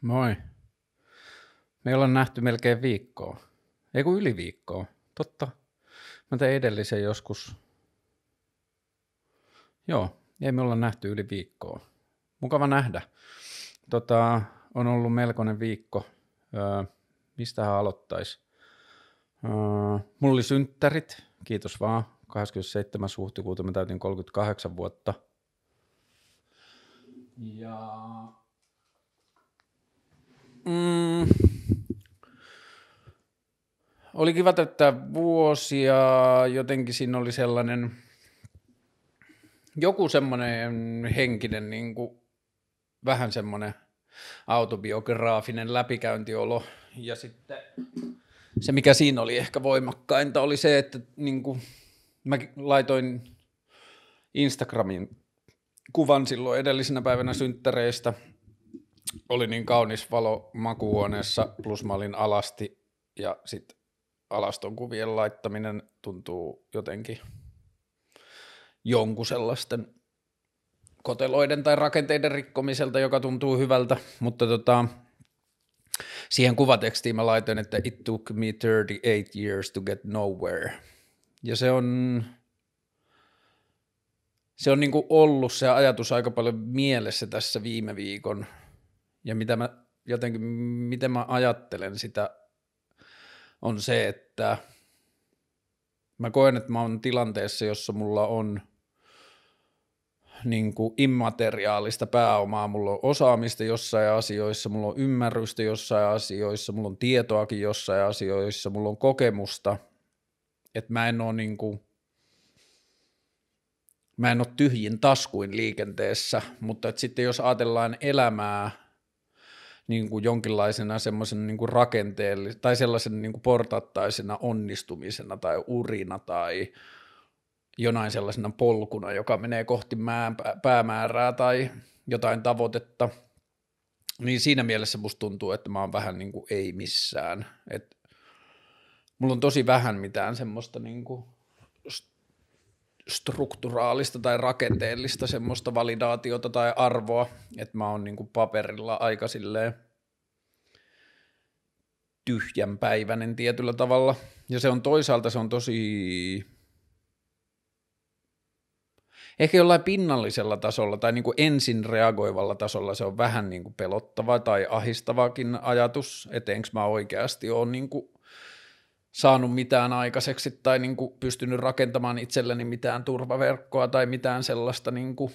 Moi. Me ollaan nähty melkein viikkoa. Ei kun yli viikkoa. Totta. Mä tein edellisen joskus. Joo, ei me olla nähty yli viikkoa. Mukava nähdä. Tota, on ollut melkoinen viikko. Öö, mistähän aloittaisi? Öö, mulla oli synttärit, kiitos vaan. 27. huhtikuuta mä täytin 38 vuotta. Ja Mm. Oli kiva täyttää vuosia, jotenkin siinä oli sellainen, joku semmoinen henkinen, niin kuin, vähän semmoinen autobiograafinen läpikäyntiolo. Ja sitten se, mikä siinä oli ehkä voimakkainta, oli se, että niin kuin, mä laitoin Instagramin kuvan silloin edellisenä päivänä synttäreistä – oli niin kaunis valo makuuhuoneessa, plus mä olin alasti ja sitten alaston kuvien laittaminen tuntuu jotenkin jonkun sellaisten koteloiden tai rakenteiden rikkomiselta, joka tuntuu hyvältä, mutta tota, siihen kuvatekstiin mä laitoin, että it took me 38 years to get nowhere. Ja se on, se on niin ollut se ajatus aika paljon mielessä tässä viime viikon – ja mitä mä jotenkin, miten mä ajattelen sitä, on se, että mä koen, että mä oon tilanteessa, jossa mulla on niin kuin immateriaalista pääomaa, mulla on osaamista jossain asioissa, mulla on ymmärrystä jossain asioissa, mulla on tietoakin jossain asioissa, mulla on kokemusta, että mä en ole niin kuin, mä en ole tyhjin taskuin liikenteessä, mutta että sitten jos ajatellaan elämää niin kuin jonkinlaisena semmoisen niin kuin rakenteellisena tai sellaisen niin kuin portattaisena onnistumisena tai urina tai jonain sellaisena polkuna, joka menee kohti päämäärää tai jotain tavoitetta, niin siinä mielessä musta tuntuu, että mä oon vähän niin kuin ei missään. Et mulla on tosi vähän mitään semmoista niin kuin strukturaalista tai rakenteellista semmoista validaatiota tai arvoa, että mä oon niinku paperilla aika silleen tyhjänpäiväinen tietyllä tavalla. Ja se on toisaalta se on tosi ehkä jollain pinnallisella tasolla tai niin kuin ensin reagoivalla tasolla se on vähän niin kuin pelottava tai ahistavakin ajatus, että enkö mä oikeasti ole niin kuin saanut mitään aikaiseksi tai niin kuin pystynyt rakentamaan itselleni mitään turvaverkkoa tai mitään sellaista niin kuin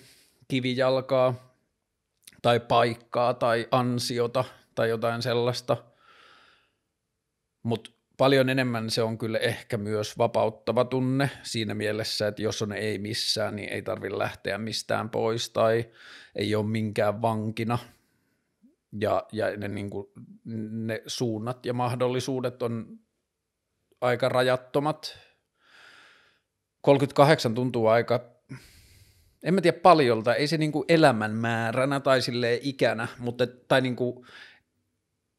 kivijalkaa tai paikkaa tai ansiota tai jotain sellaista. Mutta paljon enemmän se on kyllä ehkä myös vapauttava tunne siinä mielessä, että jos on ei missään, niin ei tarvitse lähteä mistään pois tai ei ole minkään vankina. Ja, ja ne, niin kuin, ne suunnat ja mahdollisuudet on aika rajattomat. 38 tuntuu aika, en mä tiedä paljolta, ei se niinku elämän määränä tai sille ikänä, mutta tai niinku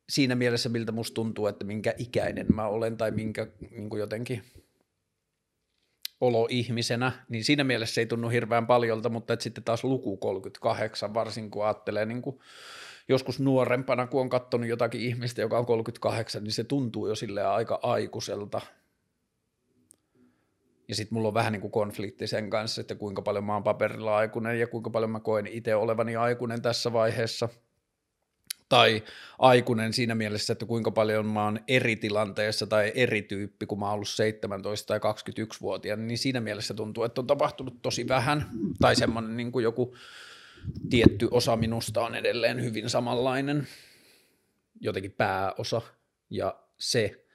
siinä mielessä, miltä musta tuntuu, että minkä ikäinen mä olen tai minkä niinku jotenkin olo ihmisenä, niin siinä mielessä se ei tunnu hirveän paljolta, mutta että sitten taas luku 38, varsinkin kun ajattelee niin kuin joskus nuorempana, kun on katsonut jotakin ihmistä, joka on 38, niin se tuntuu jo sille aika aikuiselta. Ja sitten mulla on vähän niin kuin konflikti sen kanssa, että kuinka paljon mä oon paperilla aikuinen ja kuinka paljon mä koen itse olevani aikuinen tässä vaiheessa. Tai aikuinen siinä mielessä, että kuinka paljon mä oon eri tilanteessa tai eri tyyppi, kun mä oon ollut 17 tai 21-vuotiaana, niin siinä mielessä tuntuu, että on tapahtunut tosi vähän. Tai semmoinen niin kuin joku tietty osa minusta on edelleen hyvin samanlainen, jotenkin pääosa, ja se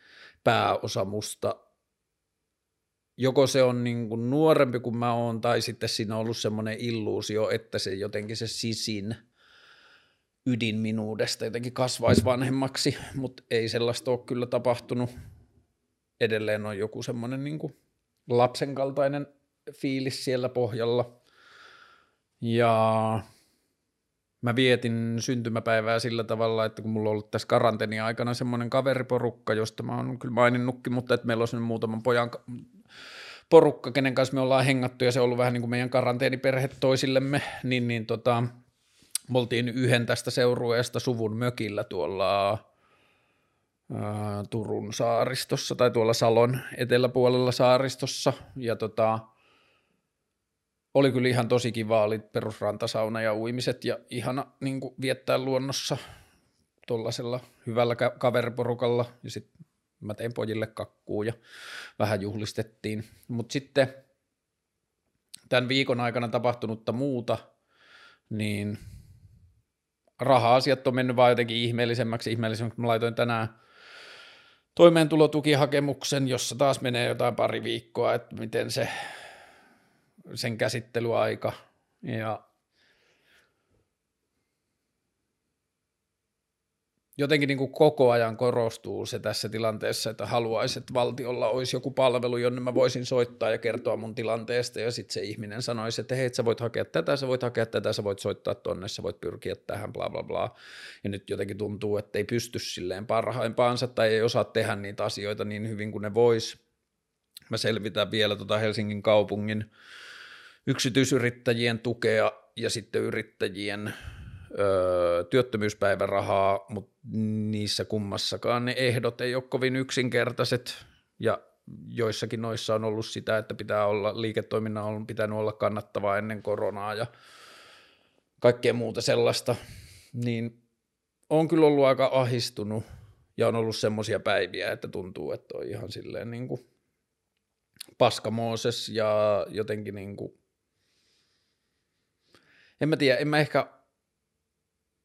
pääosa musta, joko se on niin kuin nuorempi kuin mä oon, tai sitten siinä on ollut semmoinen illuusio, että se jotenkin se sisin ydin minuudesta jotenkin kasvaisi vanhemmaksi, mutta ei sellaista ole kyllä tapahtunut. Edelleen on joku semmoinen niin kuin lapsen kaltainen fiilis siellä pohjalla – ja mä vietin syntymäpäivää sillä tavalla, että kun mulla on ollut tässä karanteeni aikana semmoinen kaveriporukka, josta mä oon kyllä maininnutkin, mutta että meillä on semmoinen muutaman pojan porukka, kenen kanssa me ollaan hengattu ja se on ollut vähän niin kuin meidän karanteeniperhe toisillemme, niin, niin tota, Me oltiin yhden tästä seurueesta suvun mökillä tuolla ää, Turun saaristossa tai tuolla Salon eteläpuolella saaristossa. Ja tota, oli kyllä ihan tosi kiva, oli perusrantasauna ja uimiset ja ihana niin kuin, viettää luonnossa tuollaisella hyvällä kaveriporukalla ja sitten mä tein pojille kakkuu ja vähän juhlistettiin, mutta sitten tämän viikon aikana tapahtunutta muuta, niin raha-asiat on mennyt vaan jotenkin ihmeellisemmäksi, ihmeellisemmäksi. Mä laitoin tänään toimeentulotukihakemuksen, jossa taas menee jotain pari viikkoa, että miten se, sen käsittelyaika ja jotenkin niin kuin koko ajan korostuu se tässä tilanteessa, että haluaisin, että valtiolla olisi joku palvelu, jonne mä voisin soittaa ja kertoa mun tilanteesta, ja sitten se ihminen sanoisi, että hei, sä voit hakea tätä, sä voit hakea tätä, sä voit soittaa tonne, sä voit pyrkiä tähän, bla bla bla. Ja nyt jotenkin tuntuu, että ei pysty silleen parhaimpaansa tai ei osaa tehdä niitä asioita niin hyvin kuin ne vois. Mä selvitän vielä tota Helsingin kaupungin yksityisyrittäjien tukea ja sitten yrittäjien öö, työttömyyspäivärahaa, mutta niissä kummassakaan ne ehdot ei ole kovin yksinkertaiset. Ja joissakin noissa on ollut sitä, että pitää olla, liiketoiminnan on pitänyt olla kannattavaa ennen koronaa ja kaikkea muuta sellaista, niin on kyllä ollut aika ahistunut ja on ollut semmoisia päiviä, että tuntuu, että on ihan silleen niin kuin paskamooses ja jotenkin niin kuin, en mä tiedä, en mä ehkä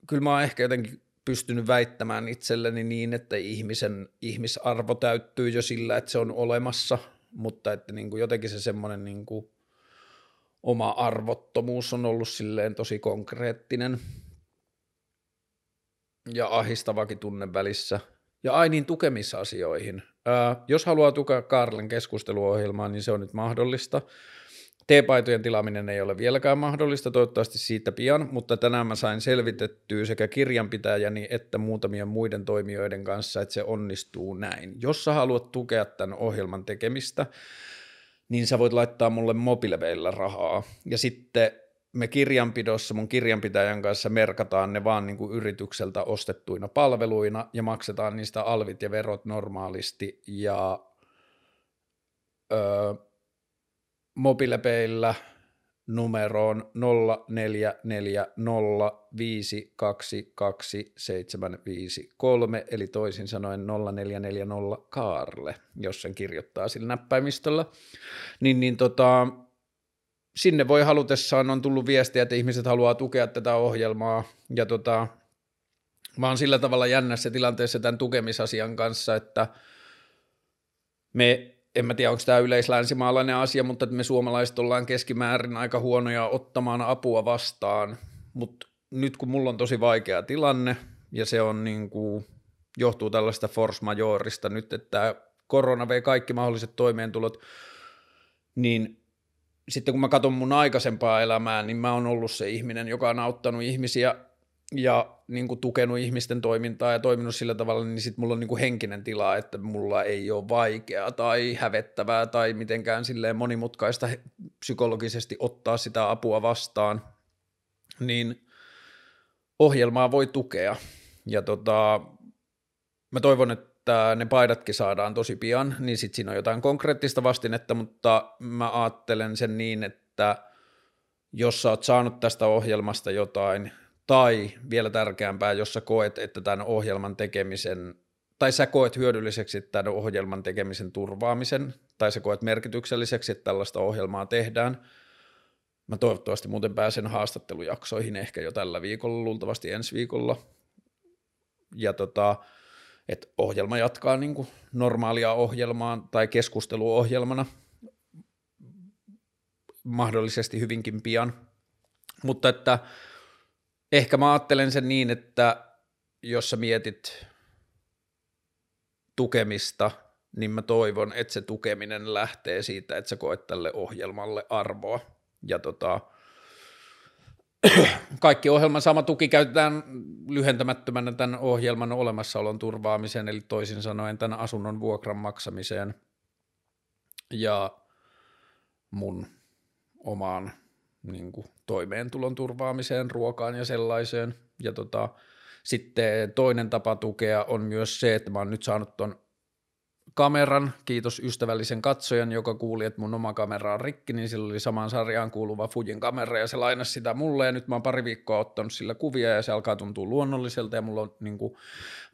kyllä mä oon ehkä jotenkin pystynyt väittämään itselleni niin, että ihmisen ihmisarvo täyttyy jo sillä, että se on olemassa, mutta että niin kuin jotenkin se semmoinen niin kuin oma arvottomuus on ollut silleen tosi konkreettinen ja ahistavakin tunne välissä. Ja ai niin tukemisasioihin. Ää, jos haluaa tukea Karlen keskusteluohjelmaa, niin se on nyt mahdollista. T-paitojen tilaaminen ei ole vieläkään mahdollista, toivottavasti siitä pian, mutta tänään mä sain selvitettyä sekä kirjanpitäjäni että muutamien muiden toimijoiden kanssa, että se onnistuu näin. Jos sä haluat tukea tämän ohjelman tekemistä, niin sä voit laittaa mulle mobiileveillä rahaa. Ja sitten me kirjanpidossa mun kirjanpitäjän kanssa merkataan ne vaan niin kuin yritykseltä ostettuina palveluina ja maksetaan niistä alvit ja verot normaalisti ja öö, mobiilepeillä numeroon 0440522753, eli toisin sanoen 0440 Kaarle, jos sen kirjoittaa sillä näppäimistöllä, niin, niin tota, sinne voi halutessaan, on tullut viestiä, että ihmiset haluaa tukea tätä ohjelmaa, ja tota, mä oon sillä tavalla jännässä tilanteessa tämän tukemisasian kanssa, että me en mä tiedä, onko tämä yleislänsimaalainen asia, mutta me suomalaiset ollaan keskimäärin aika huonoja ottamaan apua vastaan, mutta nyt kun mulla on tosi vaikea tilanne, ja se on niin kuin, johtuu tällaista force majorista nyt, että korona vei kaikki mahdolliset toimeentulot, niin sitten kun mä katson mun aikaisempaa elämää, niin mä oon ollut se ihminen, joka on auttanut ihmisiä ja niin kuin tukenut ihmisten toimintaa ja toiminut sillä tavalla, niin sitten mulla on niin kuin henkinen tila, että mulla ei ole vaikeaa tai hävettävää tai mitenkään silleen monimutkaista psykologisesti ottaa sitä apua vastaan, niin ohjelmaa voi tukea. Ja tota, mä toivon, että ne paidatkin saadaan tosi pian, niin sitten siinä on jotain konkreettista vastinetta, mutta mä ajattelen sen niin, että jos sä oot saanut tästä ohjelmasta jotain, tai vielä tärkeämpää, jos sä koet, että tämän ohjelman tekemisen, tai sä koet hyödylliseksi tämän ohjelman tekemisen turvaamisen, tai sä koet merkitykselliseksi, että tällaista ohjelmaa tehdään. Mä toivottavasti muuten pääsen haastattelujaksoihin ehkä jo tällä viikolla, luultavasti ensi viikolla. Ja tota, että ohjelma jatkaa niin kuin normaalia ohjelmaa tai keskusteluohjelmana mahdollisesti hyvinkin pian. Mutta että ehkä mä ajattelen sen niin, että jos sä mietit tukemista, niin mä toivon, että se tukeminen lähtee siitä, että sä koet tälle ohjelmalle arvoa. Ja tota, kaikki ohjelman sama tuki käytetään lyhentämättömänä tämän ohjelman olemassaolon turvaamiseen, eli toisin sanoen tämän asunnon vuokran maksamiseen ja mun omaan niin kuin toimeentulon turvaamiseen, ruokaan ja sellaiseen. Ja tota, sitten toinen tapa tukea on myös se, että mä oon nyt saanut ton kameran, kiitos ystävällisen katsojan, joka kuuli, että mun oma kamera on rikki, niin sillä oli samaan sarjaan kuuluva Fujin kamera ja se lainasi sitä mulle ja nyt mä oon pari viikkoa ottanut sillä kuvia ja se alkaa tuntua luonnolliselta ja mulla on niin kuin,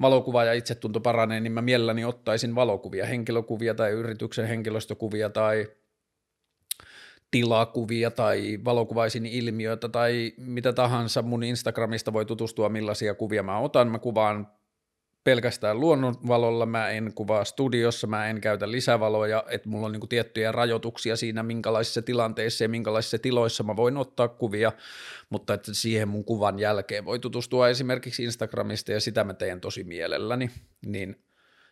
valokuva ja itsetunto paranee, niin mä mielelläni ottaisin valokuvia, henkilökuvia tai yrityksen henkilöstökuvia tai tilakuvia tai valokuvaisin ilmiöitä tai mitä tahansa mun Instagramista voi tutustua millaisia kuvia mä otan. Mä kuvaan pelkästään luonnonvalolla, mä en kuvaa studiossa, mä en käytä lisävaloja, että mulla on niinku tiettyjä rajoituksia siinä, minkälaisissa tilanteissa ja minkälaisissa tiloissa mä voin ottaa kuvia, mutta että siihen mun kuvan jälkeen voi tutustua esimerkiksi Instagramista ja sitä mä teen tosi mielelläni, niin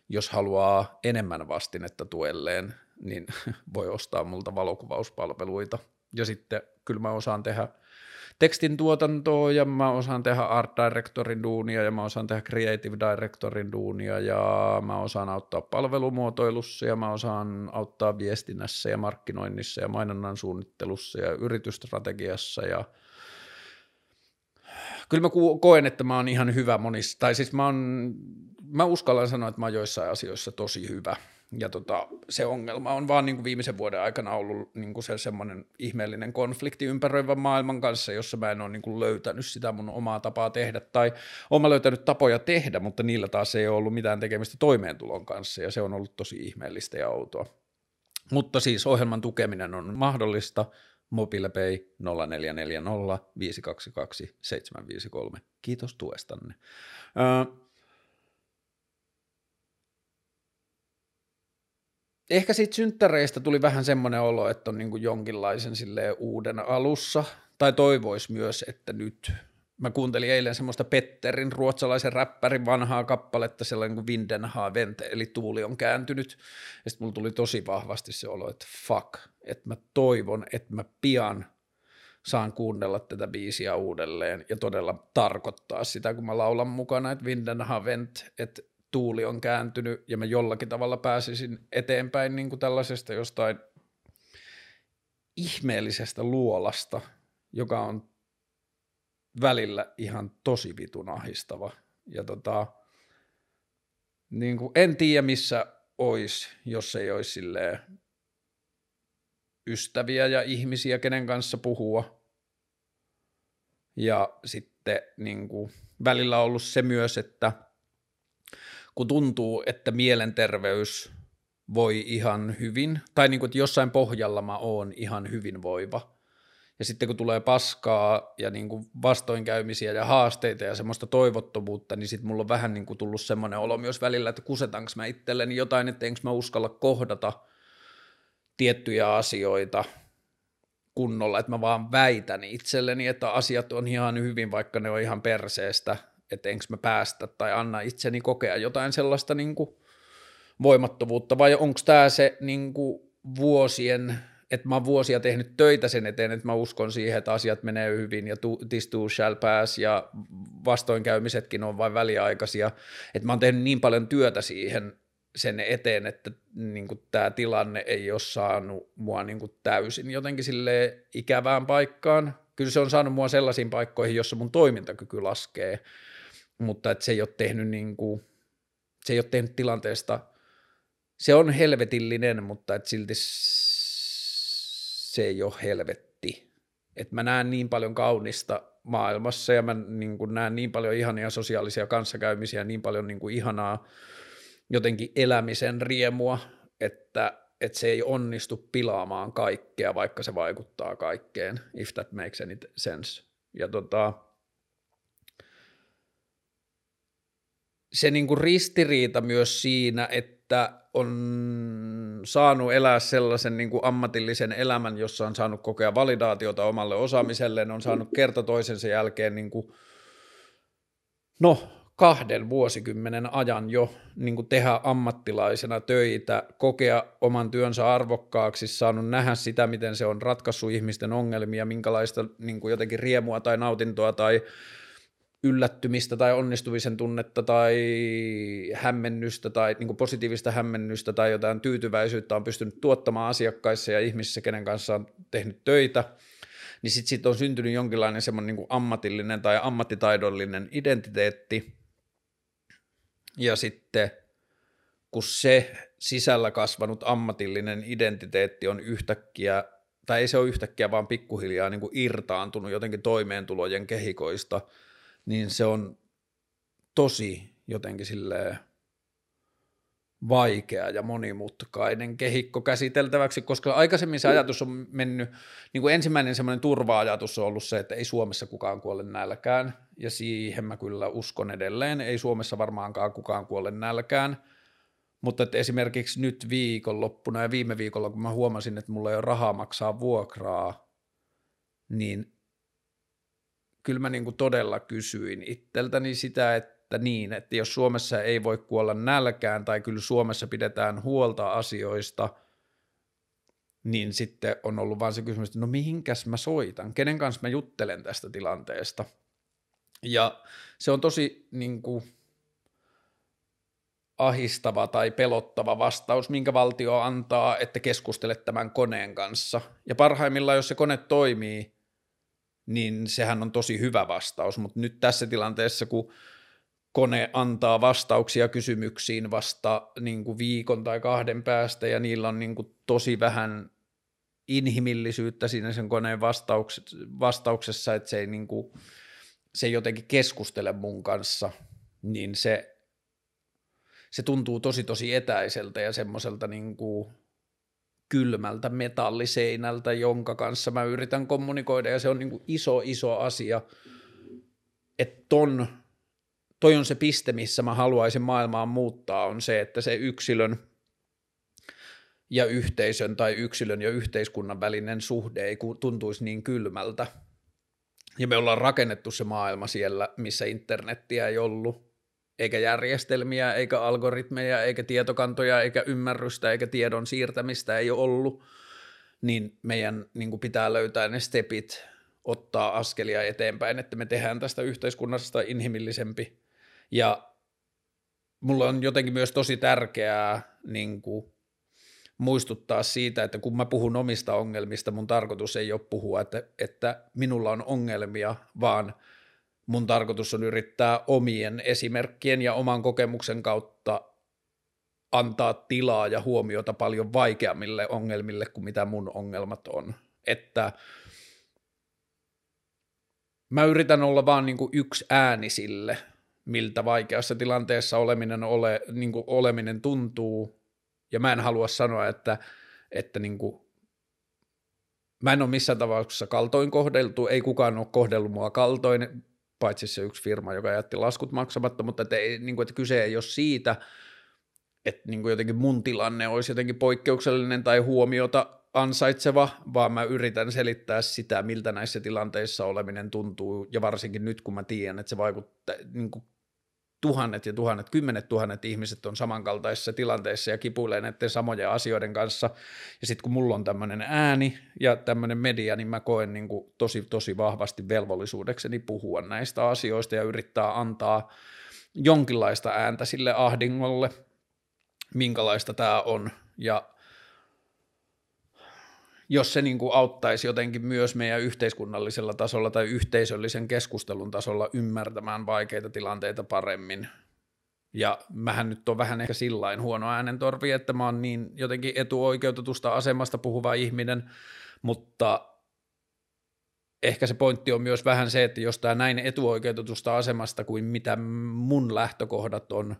jos haluaa enemmän vastinetta tuelleen, niin voi ostaa multa valokuvauspalveluita. Ja sitten kyllä mä osaan tehdä tekstin tuotantoa ja mä osaan tehdä art directorin duunia ja mä osaan tehdä creative directorin duunia ja mä osaan auttaa palvelumuotoilussa ja mä osaan auttaa viestinnässä ja markkinoinnissa ja mainonnan suunnittelussa ja yritysstrategiassa ja kyllä mä koen, että mä oon ihan hyvä monissa, tai siis mä, oon, mä uskallan sanoa, että mä oon joissain asioissa tosi hyvä – ja tota, se ongelma on vaan niin kuin viimeisen vuoden aikana ollut niin kuin se semmoinen ihmeellinen konflikti ympäröivän maailman kanssa, jossa mä en ole niin kuin löytänyt sitä mun omaa tapaa tehdä, tai olen löytänyt tapoja tehdä, mutta niillä taas ei ole ollut mitään tekemistä toimeentulon kanssa, ja se on ollut tosi ihmeellistä ja outoa. Mutta siis ohjelman tukeminen on mahdollista, MobilePay 0440 522 753. Kiitos tuestanne. Öö, ehkä siitä synttäreistä tuli vähän semmoinen olo, että on niin kuin jonkinlaisen uuden alussa, tai toivois myös, että nyt. Mä kuuntelin eilen semmoista Petterin, ruotsalaisen räppärin vanhaa kappaletta, sellainen kuin Vinden Havent, eli tuuli on kääntynyt. Ja sitten mulla tuli tosi vahvasti se olo, että fuck, että mä toivon, että mä pian saan kuunnella tätä biisiä uudelleen ja todella tarkoittaa sitä, kun mä laulan mukana, että Vinden Havent, että tuuli on kääntynyt ja mä jollakin tavalla pääsisin eteenpäin niin kuin tällaisesta jostain ihmeellisestä luolasta, joka on välillä ihan tosi vitun ahistava. Ja tota, niin kuin en tiedä missä olisi, jos ei olisi silleen ystäviä ja ihmisiä, kenen kanssa puhua. Ja sitten niin kuin, välillä on ollut se myös, että – kun tuntuu, että mielenterveys voi ihan hyvin, tai niin kuin, että jossain pohjalla mä oon ihan hyvinvoiva. Ja sitten kun tulee paskaa ja niin kuin vastoinkäymisiä ja haasteita ja semmoista toivottomuutta, niin sitten mulla on vähän niin kuin tullut semmoinen olo myös välillä, että kusetanko mä itselleni jotain, että enkö mä uskalla kohdata tiettyjä asioita kunnolla, että mä vaan väitän itselleni, että asiat on ihan hyvin, vaikka ne on ihan perseestä – että enkö mä päästä tai anna itseni kokea jotain sellaista niin kuin voimattomuutta, vai onko tämä se niin kuin vuosien, että mä oon vuosia tehnyt töitä sen eteen, että mä uskon siihen, että asiat menee hyvin ja this too shall pass ja vastoinkäymisetkin on vain väliaikaisia, että mä oon tehnyt niin paljon työtä siihen sen eteen, että niin tämä tilanne ei ole saanut mua niin kuin täysin jotenkin sille ikävään paikkaan. Kyllä se on saanut mua sellaisiin paikkoihin, jossa mun toimintakyky laskee, mutta että se ei ole tehnyt niin kuin, se ei ole tehnyt tilanteesta, se on helvetillinen, mutta että silti se ei ole helvetti. Että mä näen niin paljon kaunista maailmassa ja mä niin kuin näen niin paljon ihania sosiaalisia kanssakäymisiä, niin paljon niin kuin ihanaa jotenkin elämisen riemua, että, että se ei onnistu pilaamaan kaikkea, vaikka se vaikuttaa kaikkeen, if that makes any sense. Ja tota, se niin kuin ristiriita myös siinä, että on saanut elää sellaisen niin kuin ammatillisen elämän, jossa on saanut kokea validaatiota omalle osaamiselleen, on saanut kerta toisensa jälkeen niin kuin, no, kahden vuosikymmenen ajan jo niin kuin tehdä ammattilaisena töitä, kokea oman työnsä arvokkaaksi, saanut nähdä sitä, miten se on ratkaissut ihmisten ongelmia, minkälaista niin kuin jotenkin riemua tai nautintoa tai yllättymistä tai onnistumisen tunnetta tai hämmennystä tai niin positiivista hämmennystä tai jotain tyytyväisyyttä on pystynyt tuottamaan asiakkaissa ja ihmisissä, kenen kanssa on tehnyt töitä, niin sitten sit on syntynyt jonkinlainen semmoinen niin ammatillinen tai ammattitaidollinen identiteetti, ja sitten kun se sisällä kasvanut ammatillinen identiteetti on yhtäkkiä, tai ei se ole yhtäkkiä, vaan pikkuhiljaa niin kuin irtaantunut jotenkin toimeentulojen kehikoista, niin se on tosi jotenkin silleen vaikea ja monimutkainen kehikko käsiteltäväksi, koska aikaisemmin se ajatus on mennyt, niin kuin ensimmäinen semmoinen turva-ajatus on ollut se, että ei Suomessa kukaan kuole nälkään, ja siihen mä kyllä uskon edelleen, ei Suomessa varmaankaan kukaan kuole nälkään, mutta että esimerkiksi nyt viikonloppuna ja viime viikolla, kun mä huomasin, että mulla ei ole rahaa maksaa vuokraa, niin kyllä mä niin kuin todella kysyin itseltäni sitä, että niin, että jos Suomessa ei voi kuolla nälkään tai kyllä Suomessa pidetään huolta asioista, niin sitten on ollut vaan se kysymys, että no mihinkäs mä soitan, kenen kanssa mä juttelen tästä tilanteesta. Ja se on tosi niin kuin, ahistava tai pelottava vastaus, minkä valtio antaa, että keskustele tämän koneen kanssa. Ja parhaimmillaan, jos se kone toimii, niin sehän on tosi hyvä vastaus, mutta nyt tässä tilanteessa, kun kone antaa vastauksia kysymyksiin vasta niin kuin viikon tai kahden päästä, ja niillä on niin kuin tosi vähän inhimillisyyttä siinä sen koneen vastauksessa, että se ei, niin kuin, se ei jotenkin keskustele mun kanssa, niin se, se tuntuu tosi tosi etäiseltä ja semmoiselta niin kuin kylmältä metalliseinältä, jonka kanssa mä yritän kommunikoida, ja se on niin kuin iso, iso asia, että ton, toi on se piste, missä mä haluaisin maailmaa muuttaa, on se, että se yksilön ja yhteisön tai yksilön ja yhteiskunnan välinen suhde ei tuntuisi niin kylmältä. Ja me ollaan rakennettu se maailma siellä, missä internettiä ei ollut, eikä järjestelmiä, eikä algoritmeja, eikä tietokantoja, eikä ymmärrystä, eikä tiedon siirtämistä ei ole ollut, niin meidän niin kuin pitää löytää ne stepit, ottaa askelia eteenpäin, että me tehdään tästä yhteiskunnasta inhimillisempi. Ja mulla on jotenkin myös tosi tärkeää niin kuin muistuttaa siitä, että kun mä puhun omista ongelmista, mun tarkoitus ei ole puhua, että, että minulla on ongelmia, vaan – mun tarkoitus on yrittää omien esimerkkien ja oman kokemuksen kautta antaa tilaa ja huomiota paljon vaikeammille ongelmille kuin mitä mun ongelmat on. Että mä yritän olla vaan niin kuin yksi ääni sille, miltä vaikeassa tilanteessa oleminen, ole, niin kuin oleminen tuntuu, ja mä en halua sanoa, että, että niin kuin, mä en ole missään tapauksessa kaltoin kohdeltu, ei kukaan ole kohdellut mua kaltoin, paitsi se yksi firma, joka jätti laskut maksamatta, mutta että, ei, niin kuin, että kyse ei ole siitä, että niin kuin jotenkin mun tilanne olisi jotenkin poikkeuksellinen tai huomiota ansaitseva, vaan mä yritän selittää sitä, miltä näissä tilanteissa oleminen tuntuu, ja varsinkin nyt, kun mä tiedän, että se vaikuttaa, niin kuin tuhannet ja tuhannet, kymmenet tuhannet ihmiset on samankaltaisissa tilanteissa ja kipuilee näiden samojen asioiden kanssa. Ja sitten kun mulla on tämmöinen ääni ja tämmöinen media, niin mä koen niin kuin tosi, tosi vahvasti velvollisuudekseni puhua näistä asioista ja yrittää antaa jonkinlaista ääntä sille ahdingolle, minkälaista tämä on. Ja jos se niin kuin auttaisi jotenkin myös meidän yhteiskunnallisella tasolla tai yhteisöllisen keskustelun tasolla ymmärtämään vaikeita tilanteita paremmin. Ja mähän nyt on vähän ehkä sillain huono äänentorvi, että mä oon niin jotenkin etuoikeutetusta asemasta puhuva ihminen, mutta ehkä se pointti on myös vähän se, että jos tämä näin etuoikeutetusta asemasta kuin mitä mun lähtökohdat on,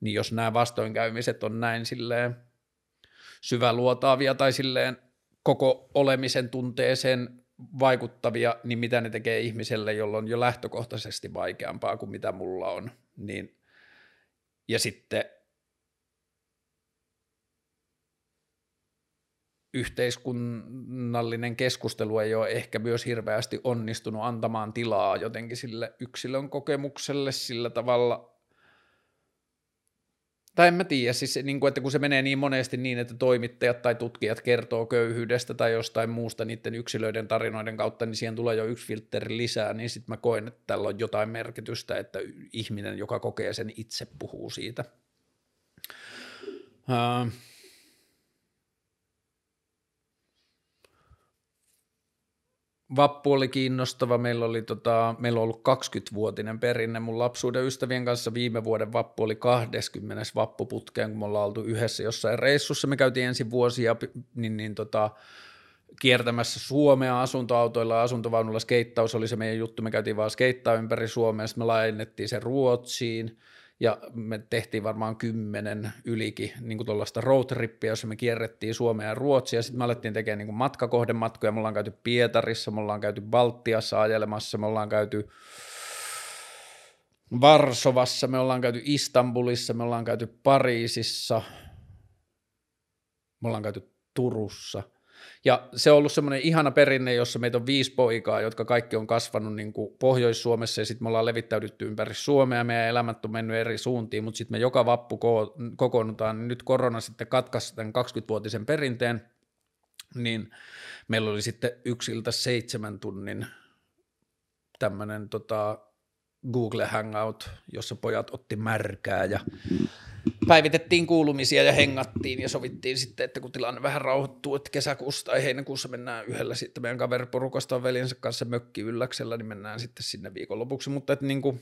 niin jos nämä vastoinkäymiset on näin silleen syväluotaavia tai silleen koko olemisen tunteeseen vaikuttavia, niin mitä ne tekee ihmiselle, jolla on jo lähtökohtaisesti vaikeampaa kuin mitä mulla on. Niin, ja sitten yhteiskunnallinen keskustelu ei ole ehkä myös hirveästi onnistunut antamaan tilaa jotenkin sille yksilön kokemukselle sillä tavalla, tai en mä tiedä, siis niin kuin, että kun se menee niin monesti niin, että toimittajat tai tutkijat kertoo köyhyydestä tai jostain muusta niiden yksilöiden tarinoiden kautta, niin siihen tulee jo yksi filtteri lisää, niin sitten mä koen, että tällä on jotain merkitystä, että ihminen, joka kokee sen itse, puhuu siitä. Uh, Vappu oli kiinnostava. Meillä, oli tota, meillä on ollut 20-vuotinen perinne. Mun lapsuuden ystävien kanssa viime vuoden vappu oli 20. vappuputkeen, kun me ollaan oltu yhdessä jossain reissussa. Me käytiin ensin vuosia niin, niin tota, kiertämässä Suomea asuntoautoilla asuntovaunulla. Skeittaus oli se meidän juttu. Me käytiin vaan skeittaa ympäri Suomea. Sitten me laajennettiin se Ruotsiin – ja me tehtiin varmaan kymmenen ylikin niin kuin tuollaista roadtrippiä, jossa me kierrettiin Suomea ja Ruotsia, sitten me alettiin tekemään niin kuin matkakohdematkoja, me ollaan käyty Pietarissa, me ollaan käyty Baltiassa ajelemassa, me ollaan käyty Varsovassa, me ollaan käyty Istanbulissa, me ollaan käyty Pariisissa, me ollaan käyty Turussa – ja se on ollut semmoinen ihana perinne, jossa meitä on viisi poikaa, jotka kaikki on kasvanut niin kuin Pohjois-Suomessa ja sitten me ollaan levittäydytty ympäri Suomea meidän elämät on mennyt eri suuntiin, mutta sitten me joka vappu ko- kokoonnutaan, niin nyt korona sitten katkaisi tämän 20-vuotisen perinteen, niin meillä oli sitten yksiltä seitsemän tunnin tämmöinen tota, Google Hangout, jossa pojat otti märkää ja päivitettiin kuulumisia ja hengattiin ja sovittiin sitten, että kun tilanne vähän rauhoittuu, että kesäkuussa tai heinäkuussa mennään yhdellä sitten meidän kaveriporukasta on veljensä kanssa mökki ylläksellä, niin mennään sitten sinne viikonlopuksi, mutta että niin kuin,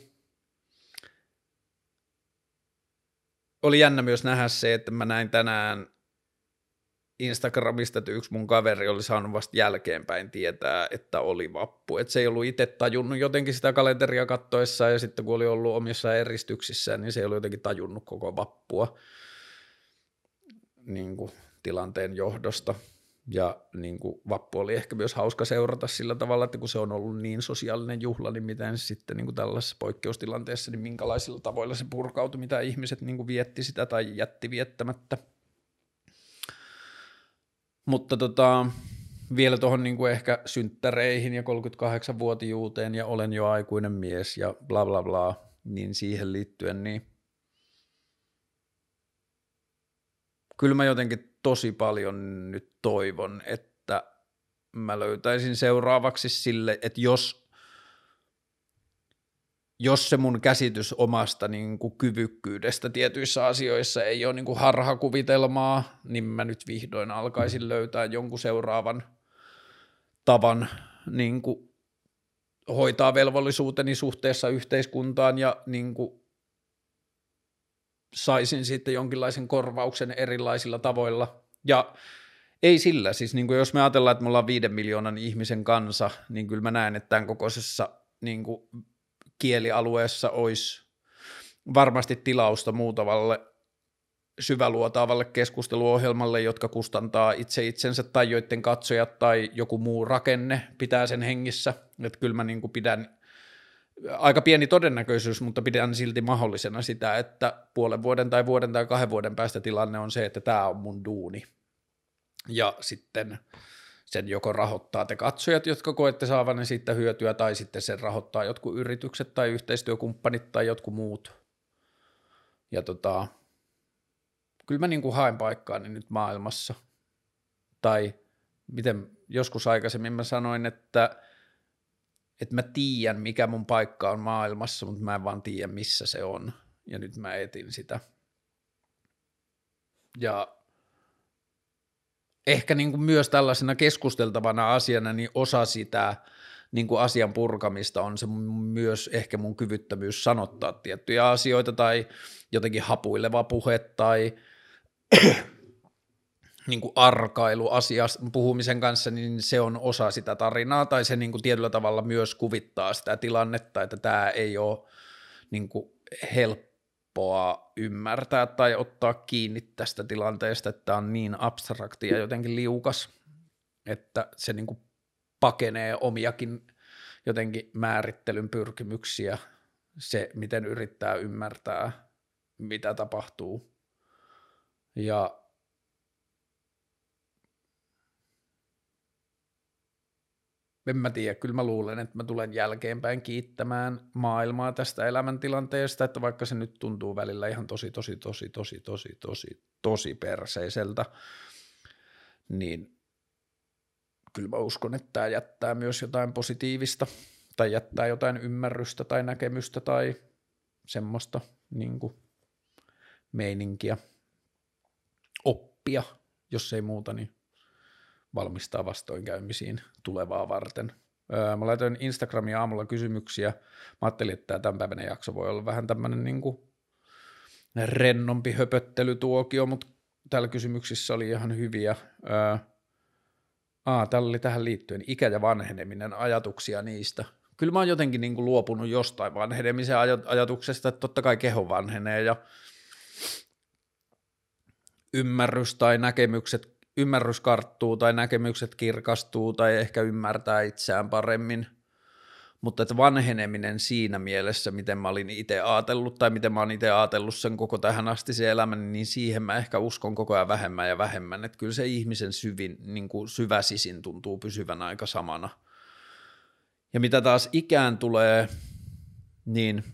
oli jännä myös nähdä se, että mä näin tänään Instagramista, että yksi mun kaveri oli saanut vasta jälkeenpäin tietää, että oli vappu. Että se ei ollut itse tajunnut jotenkin sitä kalenteria kattoessa ja sitten kun oli ollut omissa eristyksissä, niin se ei ollut jotenkin tajunnut koko vappua niin kuin tilanteen johdosta. Ja niin kuin vappu oli ehkä myös hauska seurata sillä tavalla, että kun se on ollut niin sosiaalinen juhla, niin miten sitten niin kuin tällaisessa poikkeustilanteessa, niin minkälaisilla tavoilla se purkautui, mitä ihmiset niin kuin vietti sitä tai jätti viettämättä – mutta tota, vielä tuohon niin ehkä synttäreihin ja 38-vuotijuuteen ja olen jo aikuinen mies ja bla bla bla, niin siihen liittyen, niin kyllä mä jotenkin tosi paljon nyt toivon, että mä löytäisin seuraavaksi sille, että jos jos se mun käsitys omasta niin kuin kyvykkyydestä tietyissä asioissa ei ole niin kuin harhakuvitelmaa, niin mä nyt vihdoin alkaisin löytää jonkun seuraavan tavan niin kuin hoitaa velvollisuuteni suhteessa yhteiskuntaan ja niin kuin saisin sitten jonkinlaisen korvauksen erilaisilla tavoilla. Ja ei sillä, siis niin kuin jos me ajatellaan, että me ollaan viiden miljoonan ihmisen kansa, niin kyllä mä näen, että tämän kokoisessa niin kuin kielialueessa olisi varmasti tilausta muutavalle syväluotaavalle keskusteluohjelmalle, jotka kustantaa itse itsensä tai joiden katsojat tai joku muu rakenne pitää sen hengissä. Että kyllä mä niin kuin pidän aika pieni todennäköisyys, mutta pidän silti mahdollisena sitä, että puolen vuoden tai vuoden tai kahden vuoden päästä tilanne on se, että tämä on mun duuni. Ja sitten sen joko rahoittaa te katsojat, jotka koette saavanne siitä hyötyä, tai sitten sen rahoittaa jotkut yritykset tai yhteistyökumppanit tai jotkut muut. Ja tota, kyllä mä niin kuin haen paikkaani nyt maailmassa. Tai miten joskus aikaisemmin mä sanoin, että, että mä tiedän, mikä mun paikka on maailmassa, mutta mä en vaan tiedä, missä se on. Ja nyt mä etin sitä. Ja ehkä niin kuin myös tällaisena keskusteltavana asiana niin osa sitä niin kuin asian purkamista on se myös ehkä mun kyvyttömyys sanottaa tiettyjä asioita tai jotenkin hapuileva puhe tai niin kuin arkailu asiasta puhumisen kanssa, niin se on osa sitä tarinaa tai se niin kuin tietyllä tavalla myös kuvittaa sitä tilannetta, että tämä ei ole niin kuin helppo helppoa ymmärtää tai ottaa kiinni tästä tilanteesta, että on niin abstrakti ja jotenkin liukas, että se niin kuin pakenee omiakin jotenkin määrittelyn pyrkimyksiä, se miten yrittää ymmärtää, mitä tapahtuu. Ja en mä tiedä, kyllä mä luulen, että mä tulen jälkeenpäin kiittämään maailmaa tästä elämäntilanteesta, että vaikka se nyt tuntuu välillä ihan tosi, tosi, tosi, tosi, tosi, tosi, tosi perseiseltä, niin kyllä mä uskon, että tämä jättää myös jotain positiivista tai jättää jotain ymmärrystä tai näkemystä tai semmoista niin kuin meininkiä, oppia, jos ei muuta, niin valmistaa vastoinkäymisiin tulevaa varten Öö, mä laitoin Instagramiin aamulla kysymyksiä. Mä ajattelin, että tämä tämänpäiväinen jakso voi olla vähän tämmöinen niin rennompi höpöttelytuokio, mutta täällä kysymyksissä oli ihan hyviä. Öö, aa, täällä oli tähän liittyen ikä ja vanheneminen, ajatuksia niistä. Kyllä mä oon jotenkin niin kuin luopunut jostain vanhenemisen ajatuksesta, että totta kai keho vanhenee ja ymmärrys tai näkemykset, ymmärrys karttuu tai näkemykset kirkastuu tai ehkä ymmärtää itseään paremmin – mutta että vanheneminen siinä mielessä, miten mä olin itse ajatellut tai miten mä olin itse ajatellut sen koko tähän asti se elämän, niin siihen mä ehkä uskon koko ajan vähemmän ja vähemmän, että kyllä se ihmisen syvin, niin kuin syvä sisin tuntuu pysyvän aika samana. Ja mitä taas ikään tulee, niin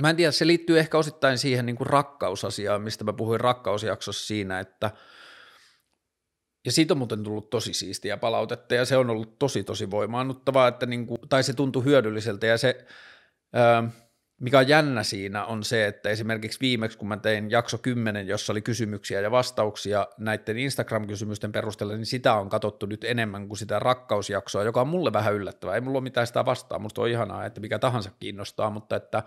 mä en tiedä, se liittyy ehkä osittain siihen niin kuin rakkausasiaan, mistä mä puhuin rakkausjaksossa siinä, että – ja siitä on muuten tullut tosi siistiä palautetta ja se on ollut tosi tosi voimaannuttavaa, että niin kuin, tai se tuntui hyödylliseltä ja se, ää, mikä on jännä siinä on se, että esimerkiksi viimeksi kun mä tein jakso 10, jossa oli kysymyksiä ja vastauksia näiden Instagram-kysymysten perusteella, niin sitä on katsottu nyt enemmän kuin sitä rakkausjaksoa, joka on mulle vähän yllättävää. Ei mulla ole mitään sitä vastaa, musta on ihanaa, että mikä tahansa kiinnostaa, mutta että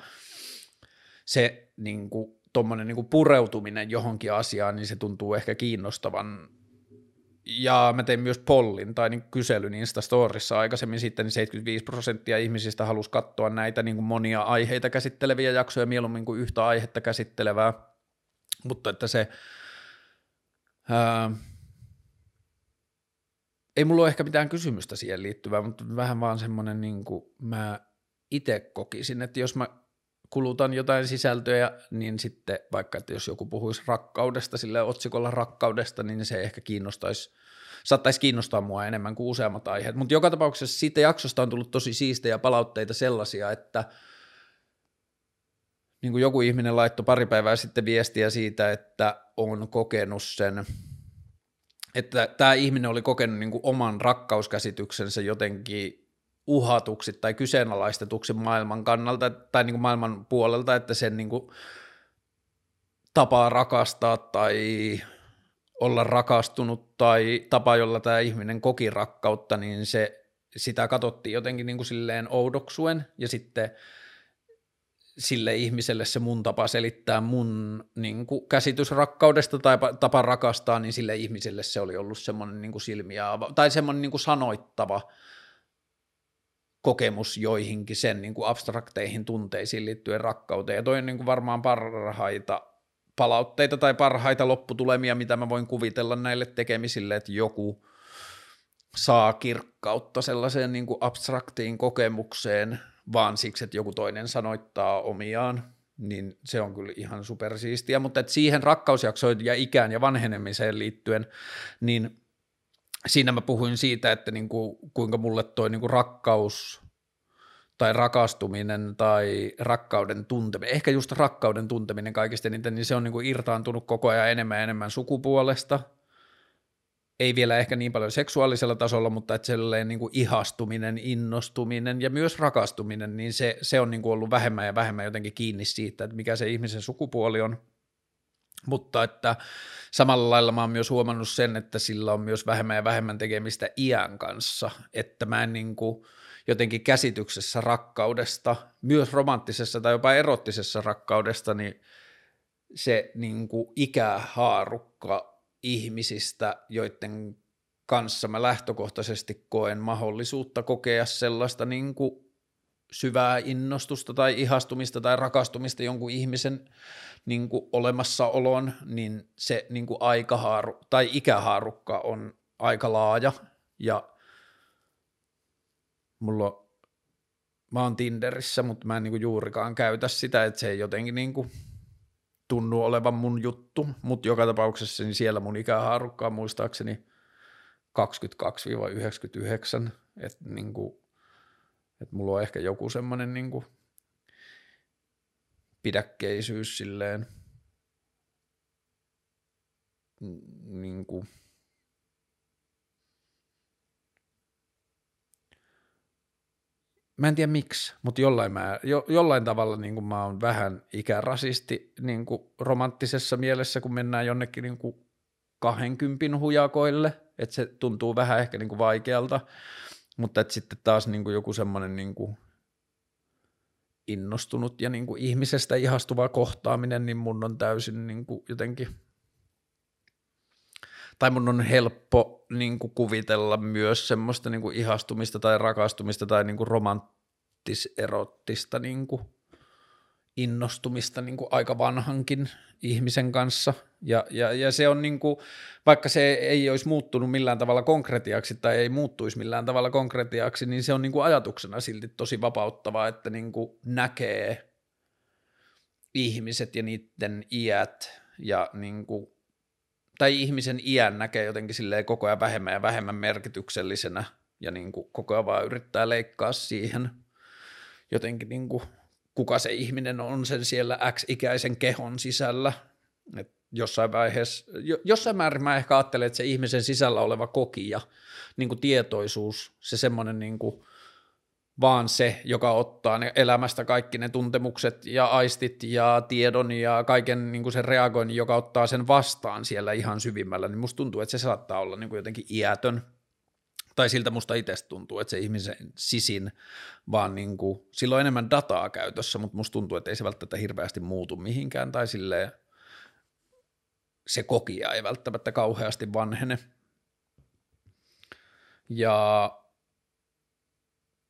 se niin kuin, tuommoinen niin pureutuminen johonkin asiaan, niin se tuntuu ehkä kiinnostavan. Ja mä tein myös pollin tai niin kyselyn Instastorissa aikaisemmin sitten, niin 75 prosenttia ihmisistä halusi katsoa näitä niin kuin monia aiheita käsitteleviä jaksoja mieluummin kuin yhtä aihetta käsittelevää, mutta että se, ää, ei mulla ole ehkä mitään kysymystä siihen liittyvää, mutta vähän vaan semmoinen niin kuin mä itse kokisin, että jos mä kulutan jotain sisältöjä, niin sitten vaikka, että jos joku puhuisi rakkaudesta, sille otsikolla rakkaudesta, niin se ehkä kiinnostaisi, saattaisi kiinnostaa mua enemmän kuin useammat aiheet. Mutta joka tapauksessa siitä jaksosta on tullut tosi siistejä palautteita sellaisia, että niin kuin joku ihminen laittoi pari päivää sitten viestiä siitä, että on kokenut sen, että tämä ihminen oli kokenut niin kuin oman rakkauskäsityksensä jotenkin uhatuksi tai kyseenalaistetuksi maailman kannalta tai niin kuin maailman puolelta, että sen niin kuin tapa rakastaa tai olla rakastunut tai tapa, jolla tämä ihminen koki rakkautta, niin se, sitä katsottiin jotenkin niin kuin silleen oudoksuen. Ja sitten sille ihmiselle se mun tapa selittää mun niin kuin käsitys rakkaudesta tai tapa rakastaa, niin sille ihmiselle se oli ollut semmoinen niin kuin silmiä tai semmoinen niin kuin sanoittava kokemus joihinkin sen niin kuin abstrakteihin tunteisiin liittyen rakkauteen. Ja toi on niin kuin varmaan parhaita palautteita tai parhaita lopputulemia, mitä mä voin kuvitella näille tekemisille, että joku saa kirkkautta sellaiseen niin kuin abstraktiin kokemukseen, vaan siksi, että joku toinen sanoittaa omiaan, niin se on kyllä ihan supersiistiä, mutta että siihen rakkausjaksoihin ja ikään ja vanhenemiseen liittyen, niin siinä mä puhuin siitä, että niin kuin, kuinka mulle toi niin kuin rakkaus tai rakastuminen tai rakkauden tunteminen, ehkä just rakkauden tunteminen kaikista eniten, niin se on niin kuin irtaantunut koko ajan enemmän ja enemmän sukupuolesta. Ei vielä ehkä niin paljon seksuaalisella tasolla, mutta että sellainen niin kuin ihastuminen, innostuminen ja myös rakastuminen, niin se, se on niin kuin ollut vähemmän ja vähemmän jotenkin kiinni siitä, että mikä se ihmisen sukupuoli on – mutta että samalla lailla mä oon myös huomannut sen, että sillä on myös vähemmän ja vähemmän tekemistä iän kanssa, että mä en niin kuin jotenkin käsityksessä rakkaudesta, myös romanttisessa tai jopa erottisessa rakkaudesta, niin se niin kuin ikähaarukka ihmisistä, joiden kanssa mä lähtökohtaisesti koen mahdollisuutta kokea sellaista niin kuin syvää innostusta tai ihastumista tai rakastumista jonkun ihmisen niin kuin olemassaoloon, niin se niin kuin aikahaaru, tai ikähaarukka on aika laaja. Ja mulla mä oon Tinderissä, mutta mä en niin kuin juurikaan käytä sitä, että se ei jotenkin niin kuin tunnu olevan mun juttu, mutta joka tapauksessa niin siellä mun ikähaarukka on muistaakseni 22-99, että niin kuin, että mulla on ehkä joku semmoinen niin pidäkkeisyys silleen niin kuin, mä en tiedä miksi, mutta jollain, mä, jo, jollain tavalla niin kuin mä oon vähän ikärasisti niin kuin romanttisessa mielessä, kun mennään jonnekin niin kuin 20 hujakoille, että se tuntuu vähän ehkä niin kuin vaikealta, Mutta että sitten taas niin kuin joku semmoinen niin kuin innostunut ja niin kuin ihmisestä ihastuva kohtaaminen, niin mun on täysin niin kuin jotenkin, tai mun on helppo niin kuin kuvitella myös semmoista niin kuin ihastumista tai rakastumista tai niin kuin romanttis-erottista niin kuin innostumista niin kuin aika vanhankin ihmisen kanssa. Ja, ja, ja se on niin kuin, vaikka se ei olisi muuttunut millään tavalla konkretiaksi tai ei muuttuisi millään tavalla konkretiaksi, niin se on niin kuin ajatuksena silti tosi vapauttavaa, että niin kuin näkee ihmiset ja niiden iät ja niin kuin, tai ihmisen iän näkee jotenkin silleen koko ajan vähemmän ja vähemmän merkityksellisenä ja niin kuin koko ajan vaan yrittää leikkaa siihen jotenkin niin kuin kuka se ihminen on sen siellä X-ikäisen kehon sisällä. Et jossain vaiheessa, jossain määrin mä ehkä ajattelen, että se ihmisen sisällä oleva kokija, niin kuin tietoisuus, se semmoinen niin kuin, vaan se, joka ottaa ne elämästä kaikki ne tuntemukset ja aistit ja tiedon ja kaiken niin kuin sen reagoinnin, joka ottaa sen vastaan siellä ihan syvimmällä, niin musta tuntuu, että se saattaa olla niin kuin jotenkin iätön tai siltä musta itse tuntuu, että se ihmisen sisin vaan niin kuin, sillä on enemmän dataa käytössä, mutta musta tuntuu, että ei se välttämättä hirveästi muutu mihinkään tai silleen se kokija ei välttämättä kauheasti vanhene. Ja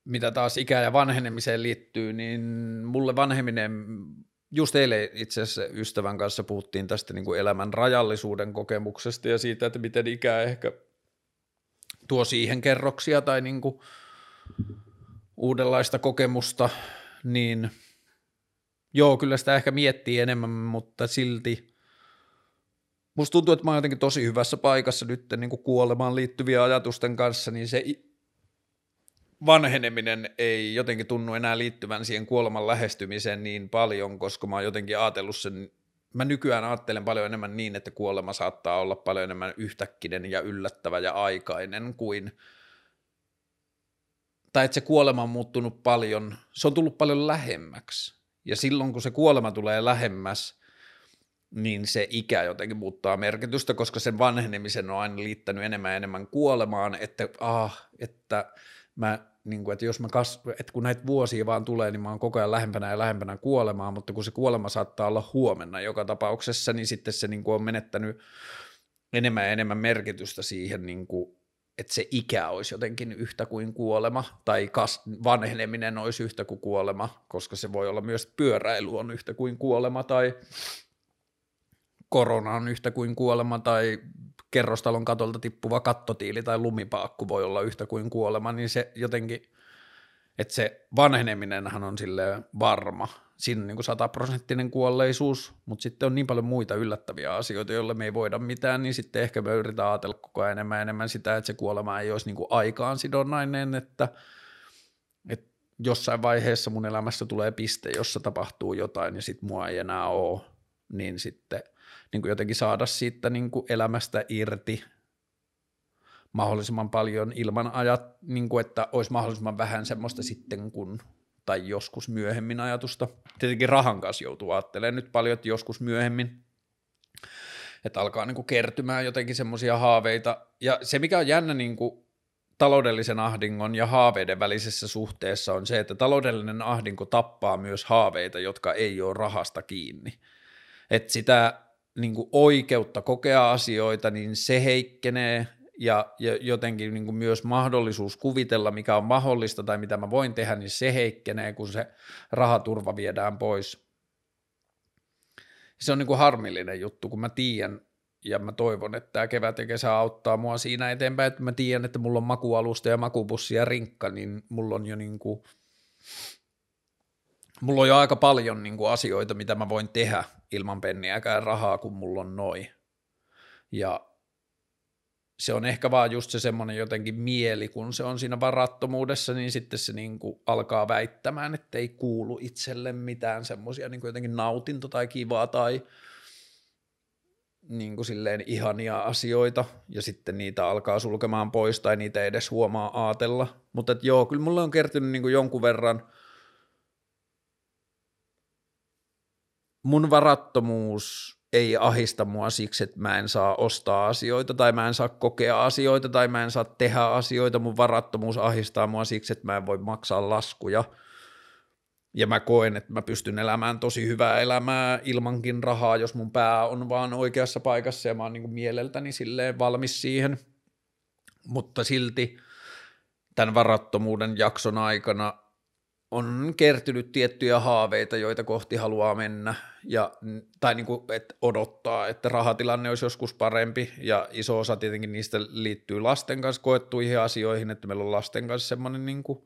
mitä taas ikään ja vanhenemiseen liittyy, niin mulle vanheminen, just eilen itse asiassa ystävän kanssa puhuttiin tästä niin kuin elämän rajallisuuden kokemuksesta ja siitä, että miten ikää ehkä tuo siihen kerroksia tai niin kuin uudenlaista kokemusta, niin joo, kyllä sitä ehkä miettii enemmän, mutta silti musta tuntuu, että mä oon jotenkin tosi hyvässä paikassa nyt niin kuin kuolemaan liittyviä ajatusten kanssa, niin se vanheneminen ei jotenkin tunnu enää liittyvän siihen kuoleman lähestymiseen niin paljon, koska mä oon jotenkin ajatellut sen mä nykyään ajattelen paljon enemmän niin, että kuolema saattaa olla paljon enemmän yhtäkkinen ja yllättävä ja aikainen kuin, tai että se kuolema on muuttunut paljon, se on tullut paljon lähemmäksi. Ja silloin kun se kuolema tulee lähemmäs, niin se ikä jotenkin muuttaa merkitystä, koska sen vanhenemisen on aina liittänyt enemmän ja enemmän kuolemaan, että, ah, että mä niin kuin, että jos mä kas, että kun näitä vuosia vaan tulee, niin mä oon koko ajan lähempänä ja lähempänä kuolemaa, mutta kun se kuolema saattaa olla huomenna joka tapauksessa, niin sitten se niin kuin on menettänyt enemmän ja enemmän merkitystä siihen, niin kuin, että se ikä olisi jotenkin yhtä kuin kuolema, tai kas, vanheneminen olisi yhtä kuin kuolema, koska se voi olla myös pyöräily on yhtä kuin kuolema, tai korona on yhtä kuin kuolema, tai kerrostalon katolta tippuva kattotiili tai lumipaakku voi olla yhtä kuin kuolema, niin se jotenkin, että se vanheneminenhan on sille varma. Siinä on niin sataprosenttinen kuolleisuus, mutta sitten on niin paljon muita yllättäviä asioita, joille me ei voida mitään, niin sitten ehkä me yritetään ajatella koko ajan enemmän enemmän sitä, että se kuolema ei olisi niin aikaan sidonnainen, että, että jossain vaiheessa mun elämässä tulee piste, jossa tapahtuu jotain ja sitten mua ei enää ole, niin sitten – niin kuin jotenkin saada siitä niin kuin elämästä irti mahdollisimman paljon ilman ajat, niin kuin että olisi mahdollisimman vähän semmoista sitten kun tai joskus myöhemmin ajatusta. Tietenkin rahan kanssa joutuu ajattelemaan nyt paljon, että joskus myöhemmin, että alkaa niin kuin kertymään jotenkin semmoisia haaveita. Ja se, mikä on jännä niin kuin taloudellisen ahdingon ja haaveiden välisessä suhteessa on se, että taloudellinen ahdinko tappaa myös haaveita, jotka ei ole rahasta kiinni. Että sitä niin kuin oikeutta kokea asioita, niin se heikkenee ja, ja jotenkin niin kuin myös mahdollisuus kuvitella, mikä on mahdollista tai mitä mä voin tehdä, niin se heikkenee, kun se rahaturva viedään pois. Se on niin kuin harmillinen juttu, kun mä tiedän ja mä toivon, että tämä kevät ja kesä auttaa mua siinä eteenpäin, että mä tiedän, että mulla on makualusta ja makupussi ja rinkka, niin mulla on jo niin kuin mulla on jo aika paljon niin kuin asioita, mitä mä voin tehdä ilman penniäkään rahaa, kun mulla on noin. Ja se on ehkä vaan just se semmoinen jotenkin mieli, kun se on siinä varattomuudessa, niin sitten se niin kuin alkaa väittämään, että ei kuulu itselle mitään semmoisia niin jotenkin nautinto tai kivaa tai niin kuin silleen ihania asioita, ja sitten niitä alkaa sulkemaan pois tai niitä ei edes huomaa aatella. Mutta joo, kyllä mulle on kertynyt niin kuin jonkun verran – mun varattomuus ei ahista mua siksi, että mä en saa ostaa asioita tai mä en saa kokea asioita tai mä en saa tehdä asioita. Mun varattomuus ahistaa mua siksi, että mä en voi maksaa laskuja. Ja mä koen, että mä pystyn elämään tosi hyvää elämää ilmankin rahaa, jos mun pää on vaan oikeassa paikassa ja mä oon niin mieleltäni silleen valmis siihen. Mutta silti tämän varattomuuden jakson aikana on kertynyt tiettyjä haaveita, joita kohti haluaa mennä, ja, tai niin kuin, että odottaa, että rahatilanne olisi joskus parempi, ja iso osa tietenkin niistä liittyy lasten kanssa koettuihin asioihin, että meillä on lasten kanssa semmoinen niin kuin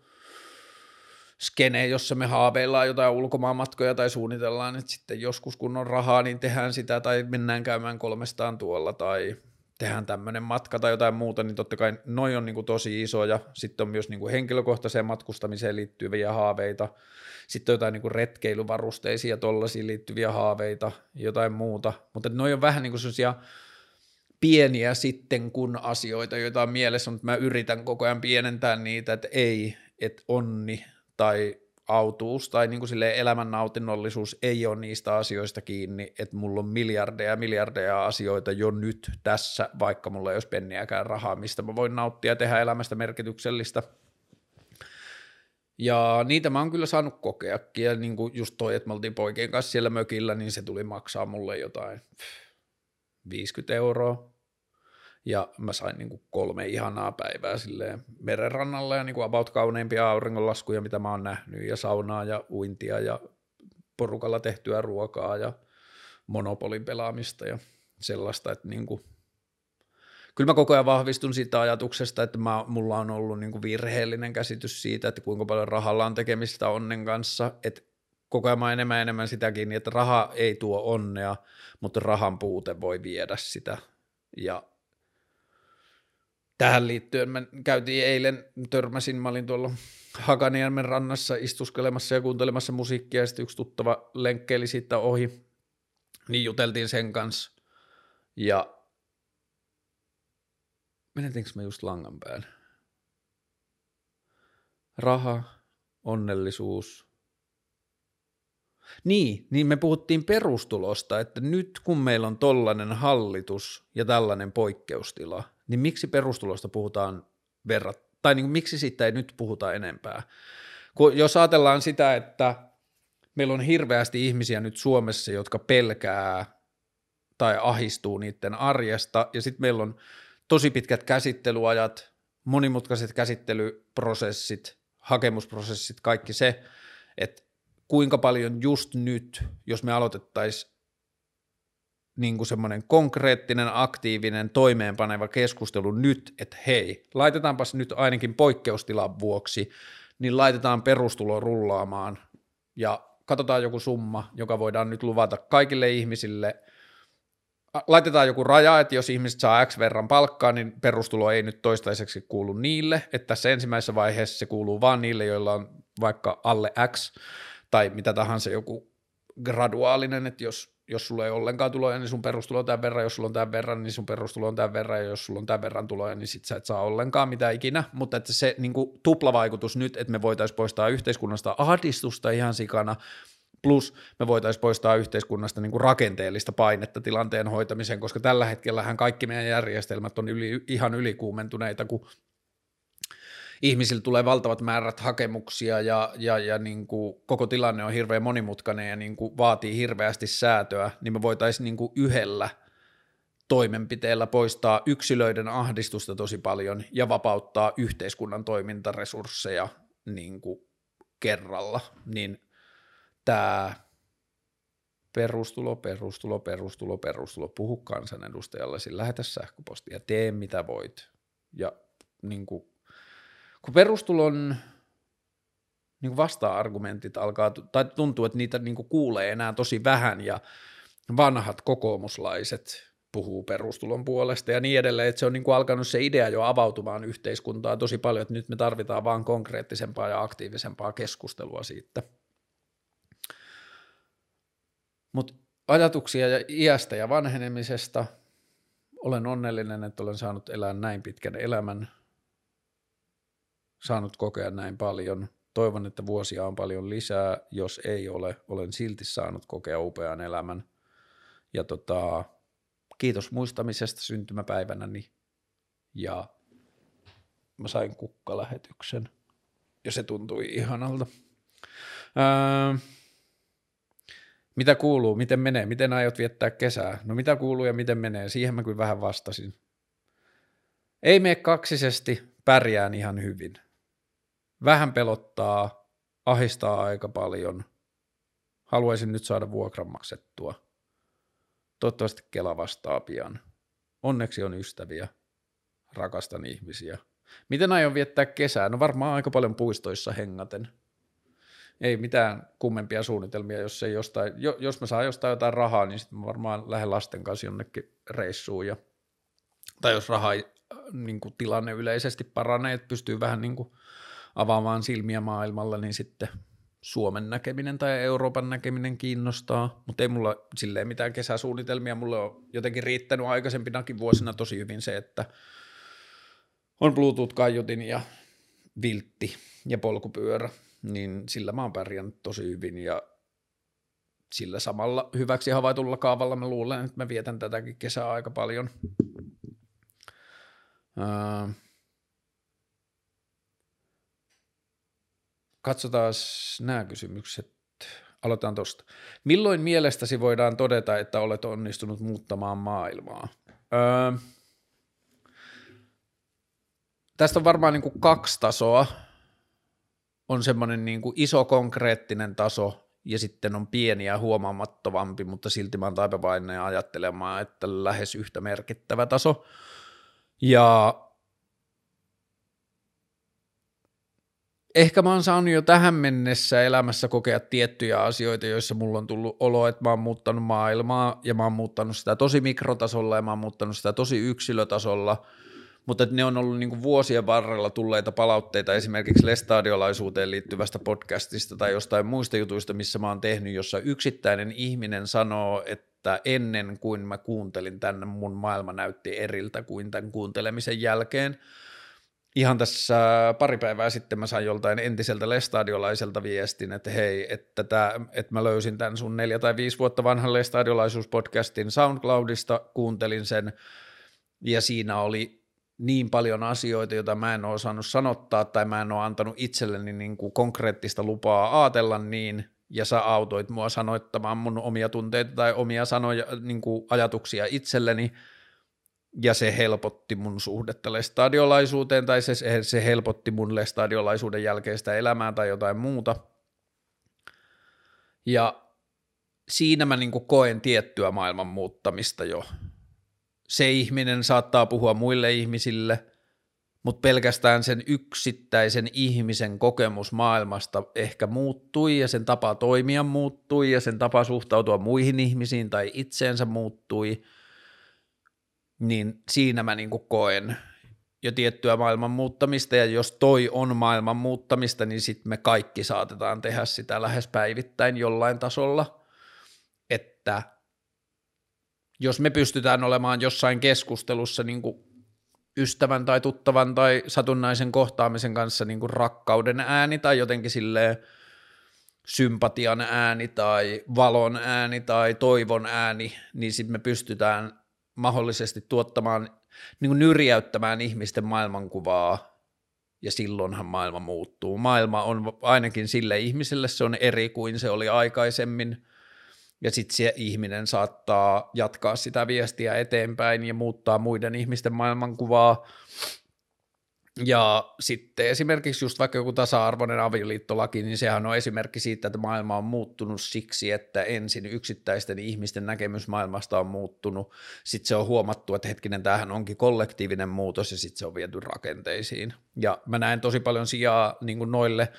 skene, jossa me haaveillaan jotain ulkomaanmatkoja tai suunnitellaan, että sitten joskus kun on rahaa, niin tehdään sitä, tai mennään käymään kolmestaan tuolla, tai tehdään tämmöinen matka tai jotain muuta, niin totta kai noi on niin kuin tosi isoja. Sitten on myös niin kuin henkilökohtaiseen matkustamiseen liittyviä haaveita. Sitten on jotain niin kuin retkeilyvarusteisiin ja tollaisiin liittyviä haaveita, jotain muuta. Mutta noi on vähän niin kuin sellaisia pieniä sitten kun asioita, joita on mielessä, mutta mä yritän koko ajan pienentää niitä, että ei, että onni tai autuus tai niin kuin elämän nautinnollisuus ei ole niistä asioista kiinni, että mulla on miljardeja miljardeja asioita jo nyt tässä, vaikka mulla ei olisi penniäkään rahaa, mistä mä voin nauttia ja tehdä elämästä merkityksellistä. Ja niitä mä oon kyllä saanut kokeakin, ja niin kuin just toi, että me oltiin poikien kanssa siellä mökillä, niin se tuli maksaa mulle jotain 50 euroa, ja mä sain niin kuin kolme ihanaa päivää silleen merenrannalla ja niin kuin about kauneimpia auringonlaskuja, mitä mä oon nähnyt ja saunaa ja uintia ja porukalla tehtyä ruokaa ja monopolin pelaamista ja sellaista, että niin kuin, kyllä mä koko ajan vahvistun siitä ajatuksesta, että mä, mulla on ollut niin kuin virheellinen käsitys siitä, että kuinka paljon rahalla on tekemistä onnen kanssa, että koko ajan mä enemmän enemmän sitäkin, että raha ei tuo onnea, mutta rahan puute voi viedä sitä. Ja tähän liittyen mä käytiin eilen, törmäsin, mä olin tuolla Hakaniemen rannassa istuskelemassa ja kuuntelemassa musiikkia ja sitten yksi tuttava lenkkeili siitä ohi, niin juteltiin sen kanssa ja menetinkö mä just langan päälle? Raha, onnellisuus. Niin, niin me puhuttiin perustulosta, että nyt kun meillä on tollainen hallitus ja tällainen poikkeustila, niin miksi perustulosta puhutaan verrat, tai niin kuin, miksi siitä ei nyt puhuta enempää? Kun jos ajatellaan sitä, että meillä on hirveästi ihmisiä nyt Suomessa, jotka pelkää tai ahistuu niiden arjesta, ja sitten meillä on tosi pitkät käsittelyajat, monimutkaiset käsittelyprosessit, hakemusprosessit, kaikki se, että kuinka paljon just nyt, jos me aloitettaisiin niin kuin semmoinen konkreettinen, aktiivinen, toimeenpaneva keskustelu nyt, että hei, laitetaanpas nyt ainakin poikkeustilan vuoksi, niin laitetaan perustulo rullaamaan ja katsotaan joku summa, joka voidaan nyt luvata kaikille ihmisille. Laitetaan joku raja, että jos ihmiset saa X verran palkkaa, niin perustulo ei nyt toistaiseksi kuulu niille, että tässä ensimmäisessä vaiheessa se kuuluu vain niille, joilla on vaikka alle X tai mitä tahansa joku graduaalinen, että jos jos sulla ei ollenkaan tuloja, niin sun perustulo on tämän verran, jos sulla on tämän verran, niin sun perustulo on tämän verran, ja jos sulla on tämän verran tuloja, niin sit sä et saa ollenkaan mitään ikinä, mutta että se niin kuin, tuplavaikutus nyt, että me voitaisiin poistaa yhteiskunnasta ahdistusta ihan sikana, plus me voitaisiin poistaa yhteiskunnasta niin kuin rakenteellista painetta tilanteen hoitamiseen, koska tällä hetkellähän kaikki meidän järjestelmät on yli, ihan ylikuumentuneita, kun ihmisillä tulee valtavat määrät hakemuksia ja, ja, ja niin kuin koko tilanne on hirveän monimutkainen ja niin kuin vaatii hirveästi säätöä, niin me voitaisiin niin kuin yhdellä toimenpiteellä poistaa yksilöiden ahdistusta tosi paljon ja vapauttaa yhteiskunnan toimintaresursseja niin kuin kerralla, niin tämä perustulo, perustulo, perustulo, perustulo, puhu kansanedustajalle, lähetä sähköpostia, tee mitä voit. Ja niin kuin kun perustulon niin vasta-argumentit alkaa, tai tuntuu, että niitä niin kuulee enää tosi vähän ja vanhat kokoomuslaiset puhuu perustulon puolesta ja niin edelleen, että se on niin kuin alkanut se idea jo avautumaan yhteiskuntaan tosi paljon, että nyt me tarvitaan vaan konkreettisempaa ja aktiivisempaa keskustelua siitä. Mutta ajatuksia ja iästä ja vanhenemisesta, olen onnellinen, että olen saanut elää näin pitkän elämän – saanut kokea näin paljon. Toivon, että vuosia on paljon lisää. Jos ei ole, olen silti saanut kokea upean elämän. Ja tota, kiitos muistamisesta syntymäpäivänäni ja mä sain kukkalähetyksen ja se tuntui ihanalta. Öö, mitä kuuluu, miten menee, miten aiot viettää kesää? No mitä kuuluu ja miten menee, siihen mä kyllä vähän vastasin. Ei mene kaksisesti, pärjään ihan hyvin. Vähän pelottaa, ahistaa aika paljon. Haluaisin nyt saada vuokran maksettua. Toivottavasti Kela vastaa pian. Onneksi on ystäviä. Rakastan ihmisiä. Miten aion viettää kesää? No varmaan aika paljon puistoissa hengaten. Ei mitään kummempia suunnitelmia, jos, ei jostain, jos mä saan jostain jotain rahaa, niin sitten mä varmaan lähden lasten kanssa jonnekin reissuun. Ja, tai jos raha niin kuin tilanne yleisesti paranee, että pystyy vähän niin kuin avaamaan silmiä maailmalla, niin sitten Suomen näkeminen tai Euroopan näkeminen kiinnostaa, mutta ei mulla silleen mitään kesäsuunnitelmia. Mulle on jotenkin riittänyt aikaisempinakin vuosina tosi hyvin se, että on Bluetooth-kaiutin ja viltti ja polkupyörä, niin sillä mä oon pärjännyt tosi hyvin ja sillä samalla hyväksi havaitulla kaavalla mä luulen, että mä vietän tätäkin kesää aika paljon. Öö, katsotaan nämä kysymykset. Aloitetaan tuosta. Milloin mielestäsi voidaan todeta, että olet onnistunut muuttamaan maailmaa? Öö, tästä on varmaan niin kuin kaksi tasoa. On semmoinen niin kuin iso konkreettinen taso ja sitten on pieni ja huomaamattomampi, mutta silti mä oon taipavainen ajattelemaan, että lähes yhtä merkittävä taso. Ja ehkä mä oon saanut jo tähän mennessä elämässä kokea tiettyjä asioita, joissa mulla on tullut olo, että mä oon muuttanut maailmaa ja mä oon muuttanut sitä tosi mikrotasolla ja mä oon muuttanut sitä tosi yksilötasolla, mutta ne on ollut niin vuosien varrella tulleita palautteita esimerkiksi lestadiolaisuuteen liittyvästä podcastista tai jostain muista jutuista, missä mä oon tehnyt, jossa yksittäinen ihminen sanoo, että ennen kuin mä kuuntelin tänne, mun maailma näytti eriltä kuin tämän kuuntelemisen jälkeen – ihan tässä pari päivää sitten mä sain joltain entiseltä lestadiolaiselta viestin, että hei, että, tää, että mä löysin tämän sun neljä tai viisi vuotta vanhan lestadiolaisuuspodcastin SoundCloudista, kuuntelin sen. Ja siinä oli niin paljon asioita, joita mä en ole osannut sanottaa tai mä en ole antanut itselleni niin kuin konkreettista lupaa ajatella niin, ja sä autoit mua sanoittamaan mun omia tunteita tai omia sanoja, niin kuin ajatuksia itselleni, ja se helpotti mun suhdetta lestadiolaisuuteen tai se, se helpotti mun lestadiolaisuuden jälkeistä elämää tai jotain muuta. Ja siinä mä niin koen tiettyä maailman muuttamista jo. Se ihminen saattaa puhua muille ihmisille, mutta pelkästään sen yksittäisen ihmisen kokemus maailmasta ehkä muuttui ja sen tapa toimia muuttui ja sen tapa suhtautua muihin ihmisiin tai itseensä muuttui – niin siinä mä niin kuin koen jo tiettyä maailman muuttamista, ja jos toi on maailman muuttamista, niin sitten me kaikki saatetaan tehdä sitä lähes päivittäin jollain tasolla, että jos me pystytään olemaan jossain keskustelussa niin kuin ystävän tai tuttavan tai satunnaisen kohtaamisen kanssa niin kuin rakkauden ääni tai jotenkin silleen sympatian ääni tai valon ääni tai toivon ääni, niin sitten me pystytään mahdollisesti tuottamaan, niin kuin nyrjäyttämään ihmisten maailmankuvaa, ja silloinhan maailma muuttuu. Maailma on ainakin sille ihmiselle, se on eri kuin se oli aikaisemmin, ja sitten se ihminen saattaa jatkaa sitä viestiä eteenpäin ja muuttaa muiden ihmisten maailmankuvaa, ja sitten esimerkiksi just vaikka joku tasa-arvoinen avioliittolaki, niin sehän on esimerkki siitä, että maailma on muuttunut siksi, että ensin yksittäisten ihmisten näkemys maailmasta on muuttunut, sitten se on huomattu, että hetkinen, tämähän onkin kollektiivinen muutos ja sitten se on viety rakenteisiin. Ja mä näen tosi paljon sijaa niin noille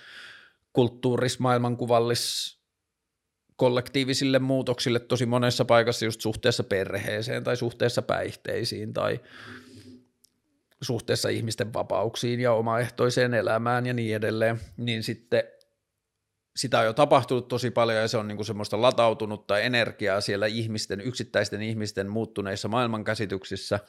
kulttuuris, maailmankuvallis, kollektiivisille muutoksille tosi monessa paikassa just suhteessa perheeseen tai suhteessa päihteisiin tai suhteessa ihmisten vapauksiin ja omaehtoiseen elämään ja niin edelleen, niin sitten sitä on jo tapahtunut tosi paljon ja se on niinku semmoista latautunutta energiaa siellä ihmisten, yksittäisten ihmisten muuttuneissa maailmankäsityksissä,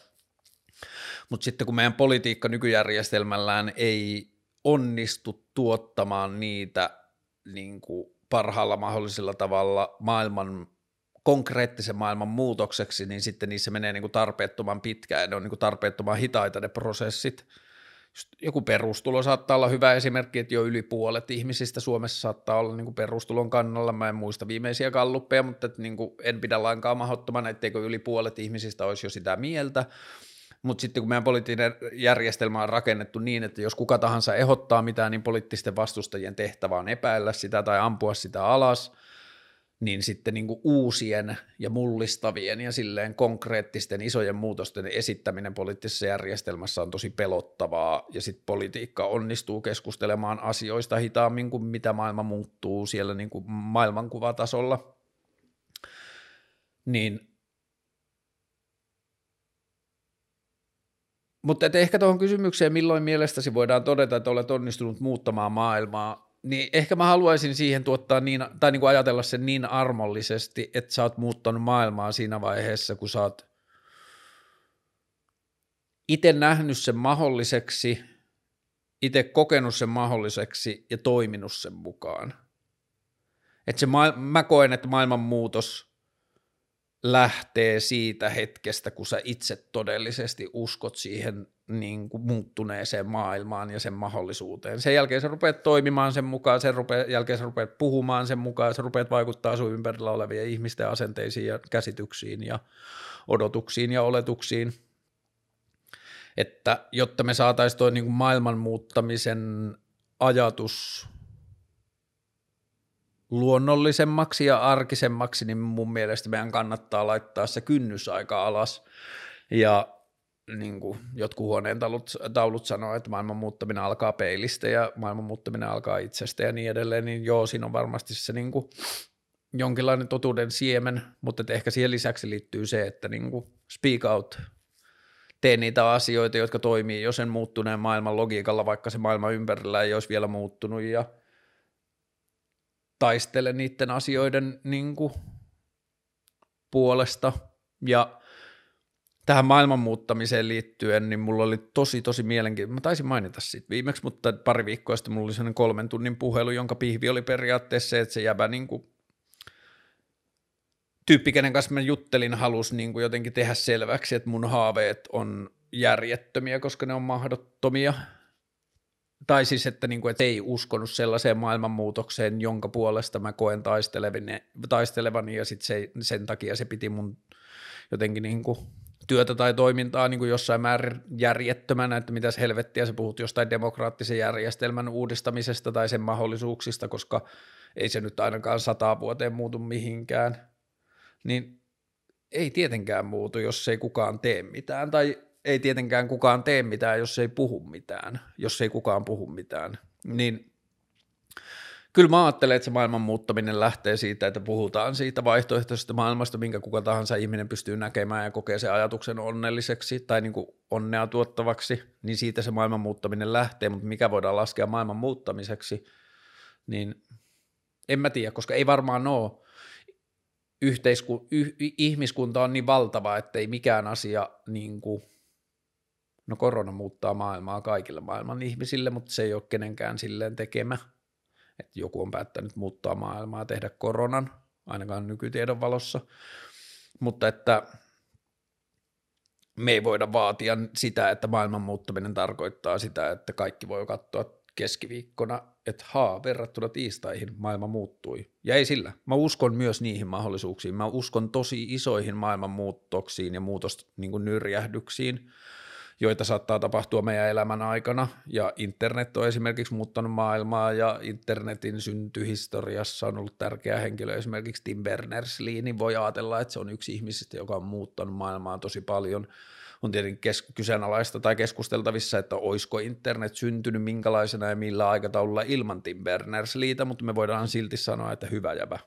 mutta sitten kun meidän politiikka nykyjärjestelmällään ei onnistu tuottamaan niitä niin parhaalla mahdollisella tavalla maailman konkreettisen maailman muutokseksi, niin sitten niissä menee niin kuin tarpeettoman pitkään ja ne on niin kuin tarpeettoman hitaita ne prosessit. Joku perustulo saattaa olla hyvä esimerkki, että jo yli puolet ihmisistä Suomessa saattaa olla niin kuin perustulon kannalla. Mä en muista viimeisiä kalluppeja, mutta että niin kuin en pidä lainkaan mahdottomana, etteikö yli puolet ihmisistä olisi jo sitä mieltä. Mutta sitten kun meidän poliittinen järjestelmä on rakennettu niin, että jos kuka tahansa ehdottaa mitään, niin poliittisten vastustajien tehtävä on epäillä sitä tai ampua sitä alas – niin sitten niin kuin uusien ja mullistavien ja silleen konkreettisten isojen muutosten esittäminen poliittisessa järjestelmässä on tosi pelottavaa, ja sitten politiikka onnistuu keskustelemaan asioista hitaammin kuin mitä maailma muuttuu siellä niin kuin maailmankuvatasolla. Niin Mutta ehkä tuohon kysymykseen, milloin mielestäsi voidaan todeta, että olet onnistunut muuttamaan maailmaa, niin ehkä mä haluaisin siihen tuottaa niin, tai niin kuin ajatella sen niin armollisesti, että sä oot muuttanut maailmaa siinä vaiheessa, kun sä oot itse nähnyt sen mahdolliseksi, itse kokenut sen mahdolliseksi ja toiminut sen mukaan. Että se ma- mä koen, että maailman muutos lähtee siitä hetkestä, kun sä itse todellisesti uskot siihen niin kuin muuttuneeseen maailmaan ja sen mahdollisuuteen. Sen jälkeen sä rupeat toimimaan sen mukaan, sen rupeat, jälkeen sä rupeat puhumaan sen mukaan, sä rupeat vaikuttaa sun ympärillä olevien ihmisten asenteisiin ja käsityksiin ja odotuksiin ja oletuksiin. Että jotta me saataisiin tuo niin maailman muuttamisen ajatus luonnollisemmaksi ja arkisemmaksi, niin mun mielestä meidän kannattaa laittaa se kynnys aika alas. Ja niin kuin jotkut huoneen taulut, taulut sanoo, että maailman muuttaminen alkaa peilistä ja maailman muuttaminen alkaa itsestä ja niin edelleen, niin joo, siinä on varmasti se niin kuin jonkinlainen totuuden siemen, mutta ehkä siihen lisäksi liittyy se, että niin kuin speak out, tee niitä asioita, jotka toimii jo sen muuttuneen maailman logiikalla, vaikka se maailma ympärillä ei olisi vielä muuttunut ja taistele niiden asioiden niin kuin, puolesta ja tähän maailman muuttamiseen liittyen, niin mulla oli tosi, tosi mielenkiintoinen. Mä taisin mainita siitä viimeksi, mutta pari viikkoa sitten mulla oli sellainen kolmen tunnin puhelu, jonka pihvi oli periaatteessa se, että se jäbä niin kuin, tyyppi, kenen kanssa mä juttelin, halusi niin kuin jotenkin tehdä selväksi, että mun haaveet on järjettömiä, koska ne on mahdottomia. Tai siis, että, niin kuin, että ei uskonut sellaiseen maailmanmuutokseen, jonka puolesta mä koen taistelevani, ja sitten se, sen takia se piti mun jotenkin niin kuin työtä tai toimintaa niin kuin jossain määrin järjettömänä, että mitäs helvettiä sä puhut jostain demokraattisen järjestelmän uudistamisesta tai sen mahdollisuuksista, koska ei se nyt ainakaan sataa vuoteen muutu mihinkään, niin ei tietenkään muutu, jos ei kukaan tee mitään, tai ei tietenkään kukaan tee mitään, jos ei puhu mitään, jos ei kukaan puhu mitään, niin kyllä mä ajattelen, että se maailman muuttaminen lähtee siitä, että puhutaan siitä vaihtoehtoisesta maailmasta, minkä kuka tahansa ihminen pystyy näkemään ja kokee sen ajatuksen onnelliseksi tai niin kuin onnea tuottavaksi, niin siitä se maailman muuttaminen lähtee, mutta mikä voidaan laskea maailman muuttamiseksi, niin en mä tiedä, koska ei varmaan ole yhteisku, yh, ihmiskunta on niin valtava, että ei mikään asia niin kuin, no korona muuttaa maailmaa kaikille maailman ihmisille, mutta se ei ole kenenkään silleen tekemä – että joku on päättänyt muuttaa maailmaa, tehdä koronan, ainakaan nykytiedon valossa, mutta että me ei voida vaatia sitä, että maailman muuttaminen tarkoittaa sitä, että kaikki voi katsoa keskiviikkona, että haa, verrattuna tiistaihin maailma muuttui. Ja ei sillä. Mä uskon myös niihin mahdollisuuksiin. Mä uskon tosi isoihin maailman muutoksiin ja muutosnyrjähdyksiin. Niin joita saattaa tapahtua meidän elämän aikana, ja internet on esimerkiksi muuttanut maailmaa, ja internetin syntyhistoriassa on ollut tärkeä henkilö, esimerkiksi Tim Berners-Lee, niin voi ajatella, että se on yksi ihmisistä, joka on muuttanut maailmaa tosi paljon, on tietenkin kes- kyseenalaista tai keskusteltavissa, että olisiko internet syntynyt minkälaisena ja millä aikataululla ilman Tim Berners-Leetä, mutta me voidaan silti sanoa, että hyvä jävä.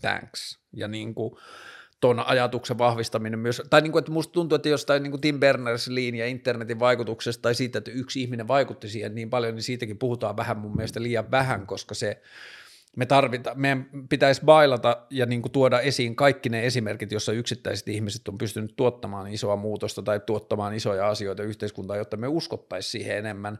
Thanks. Ja niin kuin, tuon ajatuksen vahvistaminen myös, tai niin kuin, että musta tuntuu, että jostain niin kuin Tim Berners-Leen ja internetin vaikutuksesta tai siitä, että yksi ihminen vaikutti siihen niin paljon, niin siitäkin puhutaan vähän mun mielestä liian vähän, koska se, me tarvita, meidän pitäisi bailata ja niin kuin tuoda esiin kaikki ne esimerkit, jossa yksittäiset ihmiset on pystynyt tuottamaan isoa muutosta tai tuottamaan isoja asioita yhteiskuntaan, jotta me uskottaisiin siihen enemmän.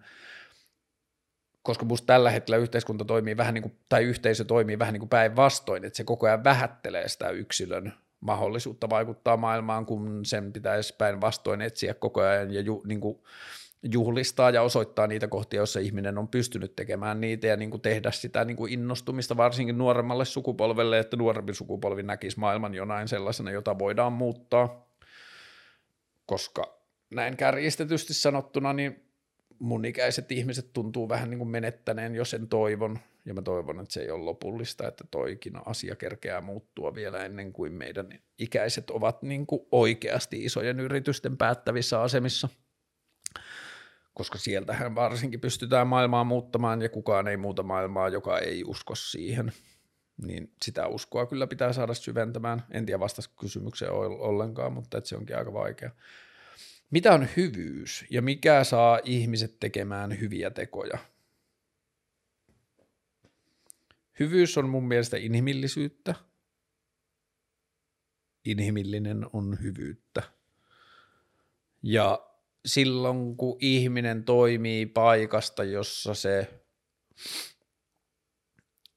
koska musta tällä hetkellä yhteiskunta toimii vähän niin kuin, tai yhteisö toimii vähän niin kuin päinvastoin, että se koko ajan vähättelee sitä yksilön mahdollisuutta vaikuttaa maailmaan, kun sen pitäisi päinvastoin etsiä koko ajan ja ju, niin kuin juhlistaa ja osoittaa niitä kohtia, joissa ihminen on pystynyt tekemään niitä ja niin kuin tehdä sitä niin kuin innostumista varsinkin nuoremmalle sukupolvelle, että nuorempi sukupolvi näkisi maailman jonain sellaisena, jota voidaan muuttaa, koska näin kärjistetysti sanottuna, niin mun ikäiset ihmiset tuntuu vähän niin kuin menettäneen jo sen toivon, ja mä toivon, että se ei ole lopullista, että toikin asia kerkeää muuttua vielä ennen kuin meidän ikäiset ovat niin kuin oikeasti isojen yritysten päättävissä asemissa – koska sieltähän varsinkin pystytään maailmaa muuttamaan ja kukaan ei muuta maailmaa, joka ei usko siihen. Niin sitä uskoa kyllä pitää saada syventämään. En tiedä vastasi kysymykseen ollenkaan, mutta se onkin aika vaikea. Mitä on hyvyys ja mikä saa ihmiset tekemään hyviä tekoja? Hyvyys on mun mielestä inhimillisyyttä. Inhimillinen on hyvyyttä. Ja silloin, kun ihminen toimii paikasta, jossa se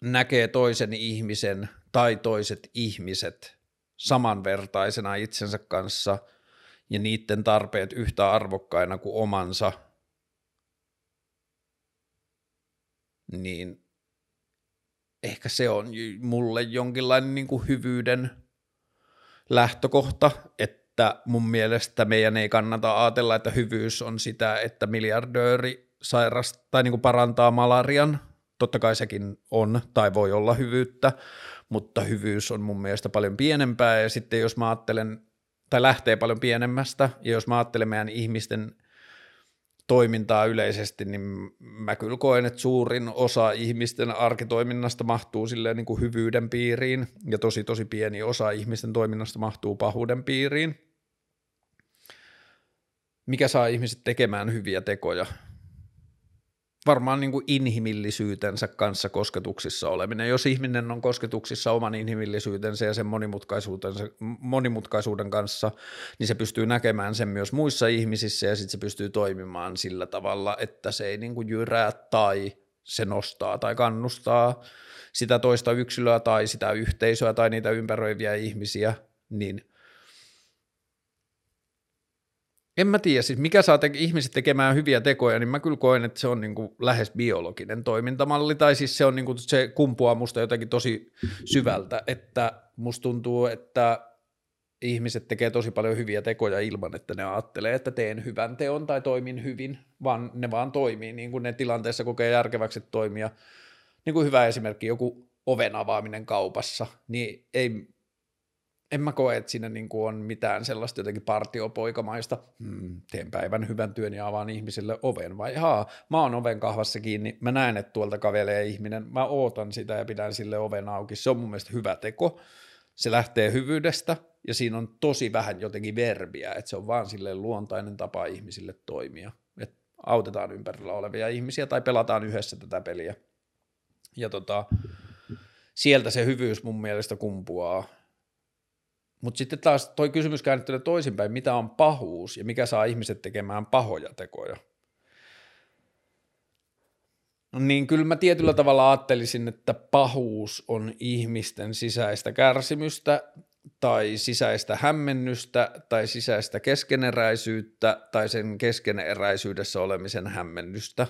näkee toisen ihmisen tai toiset ihmiset samanvertaisena itsensä kanssa ja niiden tarpeet yhtä arvokkaina kuin omansa, niin ehkä se on mulle jonkinlainen niin kuin hyvyyden lähtökohta, että mun mielestä meidän ei kannata ajatella, että hyvyys on sitä, että miljardööri sairastaa tai niin kuin parantaa malarian. Totta kai sekin on tai voi olla hyvyyttä, mutta hyvyys on mun mielestä paljon pienempää ja sitten jos mä ajattelen, tai lähtee paljon pienemmästä ja jos mä ajattelen meidän ihmisten toimintaa yleisesti, niin mä kyllä koen, että suurin osa ihmisten arkitoiminnasta mahtuu silleen niin kuin hyvyyden piiriin ja tosi tosi pieni osa ihmisten toiminnasta mahtuu pahuuden piiriin mikä saa ihmiset tekemään hyviä tekoja. Varmaan niin kuin inhimillisyytensä kanssa kosketuksissa oleminen. Jos ihminen on kosketuksissa oman inhimillisyytensä ja sen monimutkaisuutensa, monimutkaisuuden kanssa, niin se pystyy näkemään sen myös muissa ihmisissä ja sitten se pystyy toimimaan sillä tavalla, että se ei niin kuin jyrää tai se nostaa tai kannustaa sitä toista yksilöä tai sitä yhteisöä tai niitä ympäröiviä ihmisiä, niin – en mä tiedä, siis mikä saa te- ihmiset tekemään hyviä tekoja, niin mä kyllä koen, että se on niin kuin lähes biologinen toimintamalli, tai siis se on niin kuin, se kumpuaa musta jotenkin tosi syvältä, että musta tuntuu, että ihmiset tekee tosi paljon hyviä tekoja ilman, että ne ajattelee, että teen hyvän teon tai toimin hyvin, vaan ne vaan toimii niin kuin ne tilanteessa kokee järkeväksi toimia. Niin kuin hyvä esimerkki, joku oven avaaminen kaupassa, niin ei en mä koe, että siinä niin kuin on mitään sellaista jotenkin partiopoikamaista, hmm, teen päivän hyvän työn ja avaan ihmisille oven, vai haa, mä oon oven kahvassa kiinni, mä näen, että tuolta kavelee ihminen, mä ootan sitä ja pidän sille oven auki, se on mun mielestä hyvä teko, se lähtee hyvyydestä ja siinä on tosi vähän jotenkin verbiä, että se on vaan sille luontainen tapa ihmisille toimia, että autetaan ympärillä olevia ihmisiä tai pelataan yhdessä tätä peliä. Ja tota, sieltä se hyvyys mun mielestä kumpuaa, mutta sitten taas toi kysymys käännettynä toisinpäin, mitä on pahuus ja mikä saa ihmiset tekemään pahoja tekoja? No niin kyllä mä tietyllä tavalla ajattelisin, että pahuus on ihmisten sisäistä kärsimystä tai sisäistä hämmennystä tai sisäistä keskeneräisyyttä tai sen keskeneräisyydessä olemisen hämmennystä.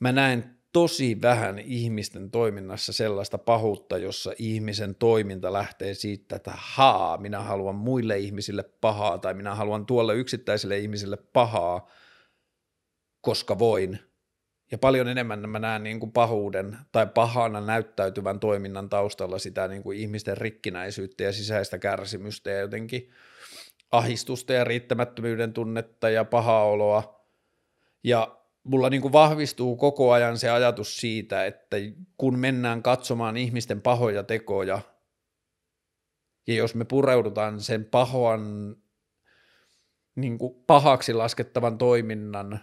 Mä näen tosi vähän ihmisten toiminnassa sellaista pahuutta, jossa ihmisen toiminta lähtee siitä, että haa, minä haluan muille ihmisille pahaa tai minä haluan tuolle yksittäiselle ihmiselle pahaa, koska voin. Ja paljon enemmän mä näen niin kuin pahuuden tai pahana näyttäytyvän toiminnan taustalla sitä niin kuin ihmisten rikkinäisyyttä ja sisäistä kärsimystä ja jotenkin ahistusta ja riittämättömyyden tunnetta ja pahaa oloa. Ja mulla niin kuin vahvistuu koko ajan se ajatus siitä, että kun mennään katsomaan ihmisten pahoja tekoja, ja jos me pureudutaan sen pahoan, niin kuin pahaksi laskettavan toiminnan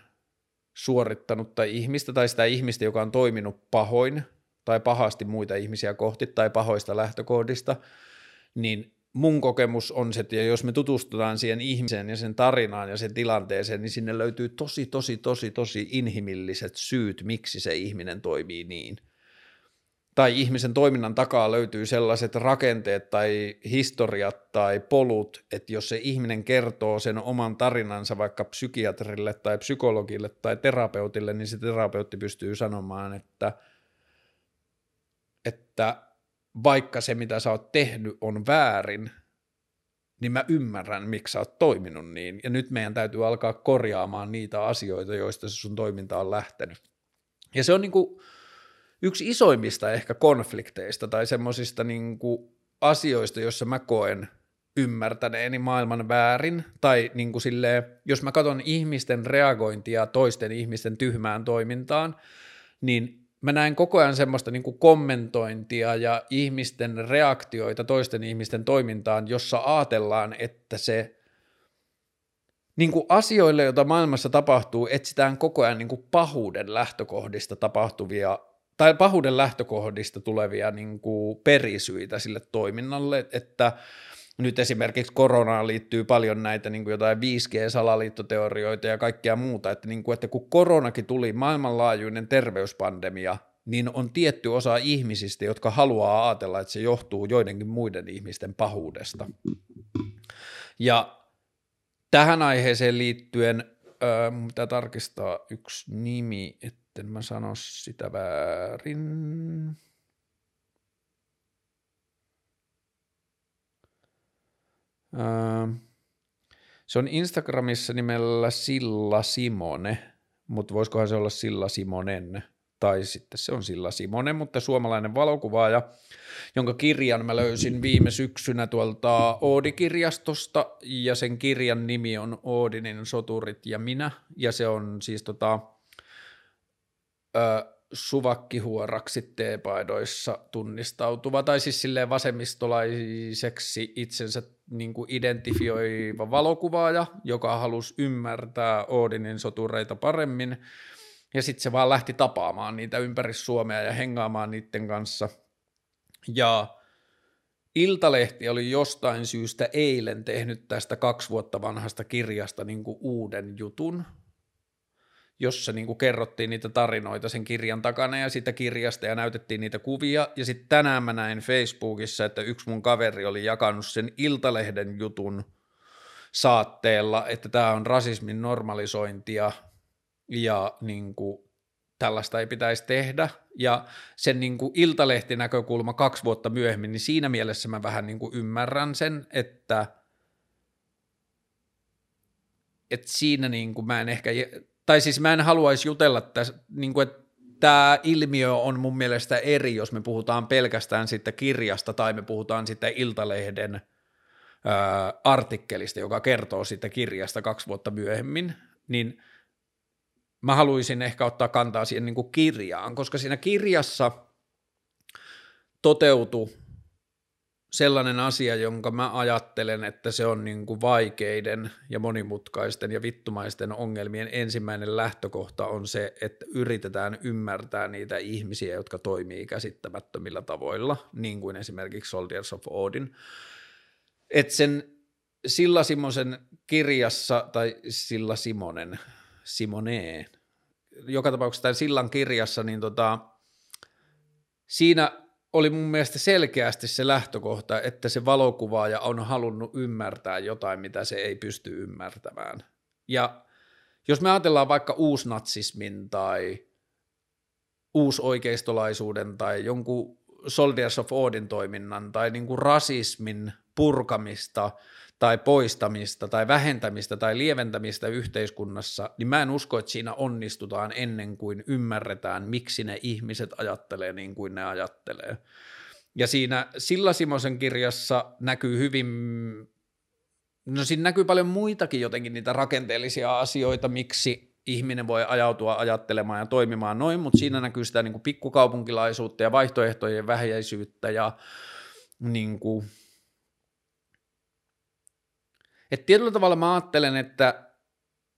suorittanutta ihmistä tai sitä ihmistä, joka on toiminut pahoin tai pahasti muita ihmisiä kohti tai pahoista lähtökohdista, niin mun kokemus on se, että jos me tutustutaan siihen ihmiseen ja sen tarinaan ja sen tilanteeseen, niin sinne löytyy tosi, tosi, tosi, tosi inhimilliset syyt, miksi se ihminen toimii niin. Tai ihmisen toiminnan takaa löytyy sellaiset rakenteet tai historiat tai polut, että jos se ihminen kertoo sen oman tarinansa vaikka psykiatrille tai psykologille tai terapeutille, niin se terapeutti pystyy sanomaan, että, että vaikka se, mitä sä oot tehnyt, on väärin, niin mä ymmärrän, miksi sä oot toiminut niin. Ja nyt meidän täytyy alkaa korjaamaan niitä asioita, joista se sun toiminta on lähtenyt. Ja se on niin kuin yksi isoimmista ehkä konflikteista tai semmoisista niin asioista, joissa mä koen ymmärtäneeni maailman väärin, tai niin kuin silleen, jos mä katson ihmisten reagointia toisten ihmisten tyhmään toimintaan, niin mä näen koko ajan semmoista niin kuin kommentointia ja ihmisten reaktioita toisten ihmisten toimintaan, jossa ajatellaan, että se niin kuin asioille, joita maailmassa tapahtuu, etsitään koko ajan niin kuin pahuuden lähtökohdista tapahtuvia tai pahuuden lähtökohdista tulevia niin kuin perisyitä sille toiminnalle, että nyt esimerkiksi koronaan liittyy paljon näitä niin kuin jotain 5G-salaliittoteorioita ja kaikkea muuta, että, niin kuin, että kun koronakin tuli maailmanlaajuinen terveyspandemia, niin on tietty osa ihmisistä, jotka haluaa ajatella, että se johtuu joidenkin muiden ihmisten pahuudesta. Ja tähän aiheeseen liittyen öö, pitää tarkistaa yksi nimi, etten mä sano sitä väärin. Se on Instagramissa nimellä Silla Simone, mutta voisikohan se olla Silla Simonen, tai sitten se on Silla Simone, mutta suomalainen valokuvaaja, jonka kirjan mä löysin viime syksynä tuolta Oodi-kirjastosta, ja sen kirjan nimi on Oodinin soturit ja minä, ja se on siis tota, ö, suvakkihuoraksi teepaidoissa tunnistautuva, tai siis silleen vasemmistolaiseksi itsensä niin kuin identifioiva valokuvaaja, joka halusi ymmärtää Oodinin sotureita paremmin, ja sitten se vaan lähti tapaamaan niitä ympäri Suomea ja hengaamaan niiden kanssa. Ja Iltalehti oli jostain syystä eilen tehnyt tästä kaksi vuotta vanhasta kirjasta niin kuin uuden jutun, jossa niin kuin kerrottiin niitä tarinoita sen kirjan takana ja sitä kirjasta ja näytettiin niitä kuvia. Ja sitten tänään mä näin Facebookissa, että yksi mun kaveri oli jakanut sen Iltalehden jutun saatteella, että tämä on rasismin normalisointia ja niin kuin, tällaista ei pitäisi tehdä. Ja sen niin kuin Iltalehti-näkökulma kaksi vuotta myöhemmin, niin siinä mielessä mä vähän niin kuin ymmärrän sen, että että siinä niin kuin mä en ehkä tai siis mä en haluaisi jutella tässä, niin kuin, että tämä ilmiö on mun mielestä eri, jos me puhutaan pelkästään sitten kirjasta tai me puhutaan sitten Iltalehden ää, artikkelista, joka kertoo siitä kirjasta kaksi vuotta myöhemmin, niin mä haluaisin ehkä ottaa kantaa siihen niin kuin kirjaan, koska siinä kirjassa toteutui sellainen asia, jonka mä ajattelen, että se on niin kuin vaikeiden ja monimutkaisten ja vittumaisten ongelmien ensimmäinen lähtökohta on se, että yritetään ymmärtää niitä ihmisiä, jotka toimii käsittämättömillä tavoilla, niin kuin esimerkiksi Soldiers of Odin. Että sen Silla Simosen kirjassa, tai Silla Simonen, Simoneen, joka tapauksessa tämän Sillan kirjassa, niin tota, siinä oli mun mielestä selkeästi se lähtökohta, että se valokuvaaja on halunnut ymmärtää jotain, mitä se ei pysty ymmärtämään. Ja jos me ajatellaan vaikka uusnatsismin tai uusoikeistolaisuuden tai jonkun Soldiers of Odin toiminnan tai niin kuin rasismin purkamista tai poistamista tai vähentämistä tai lieventämistä yhteiskunnassa, niin mä en usko, että siinä onnistutaan ennen kuin ymmärretään, miksi ne ihmiset ajattelee niin kuin ne ajattelee. Ja siinä Silla Simosen kirjassa näkyy hyvin, no siinä näkyy paljon muitakin jotenkin niitä rakenteellisia asioita, miksi ihminen voi ajautua ajattelemaan ja toimimaan noin, mutta siinä näkyy sitä niin kuin pikkukaupunkilaisuutta ja vaihtoehtojen vähäisyyttä ja niin kuin et tietyllä tavalla mä ajattelen, että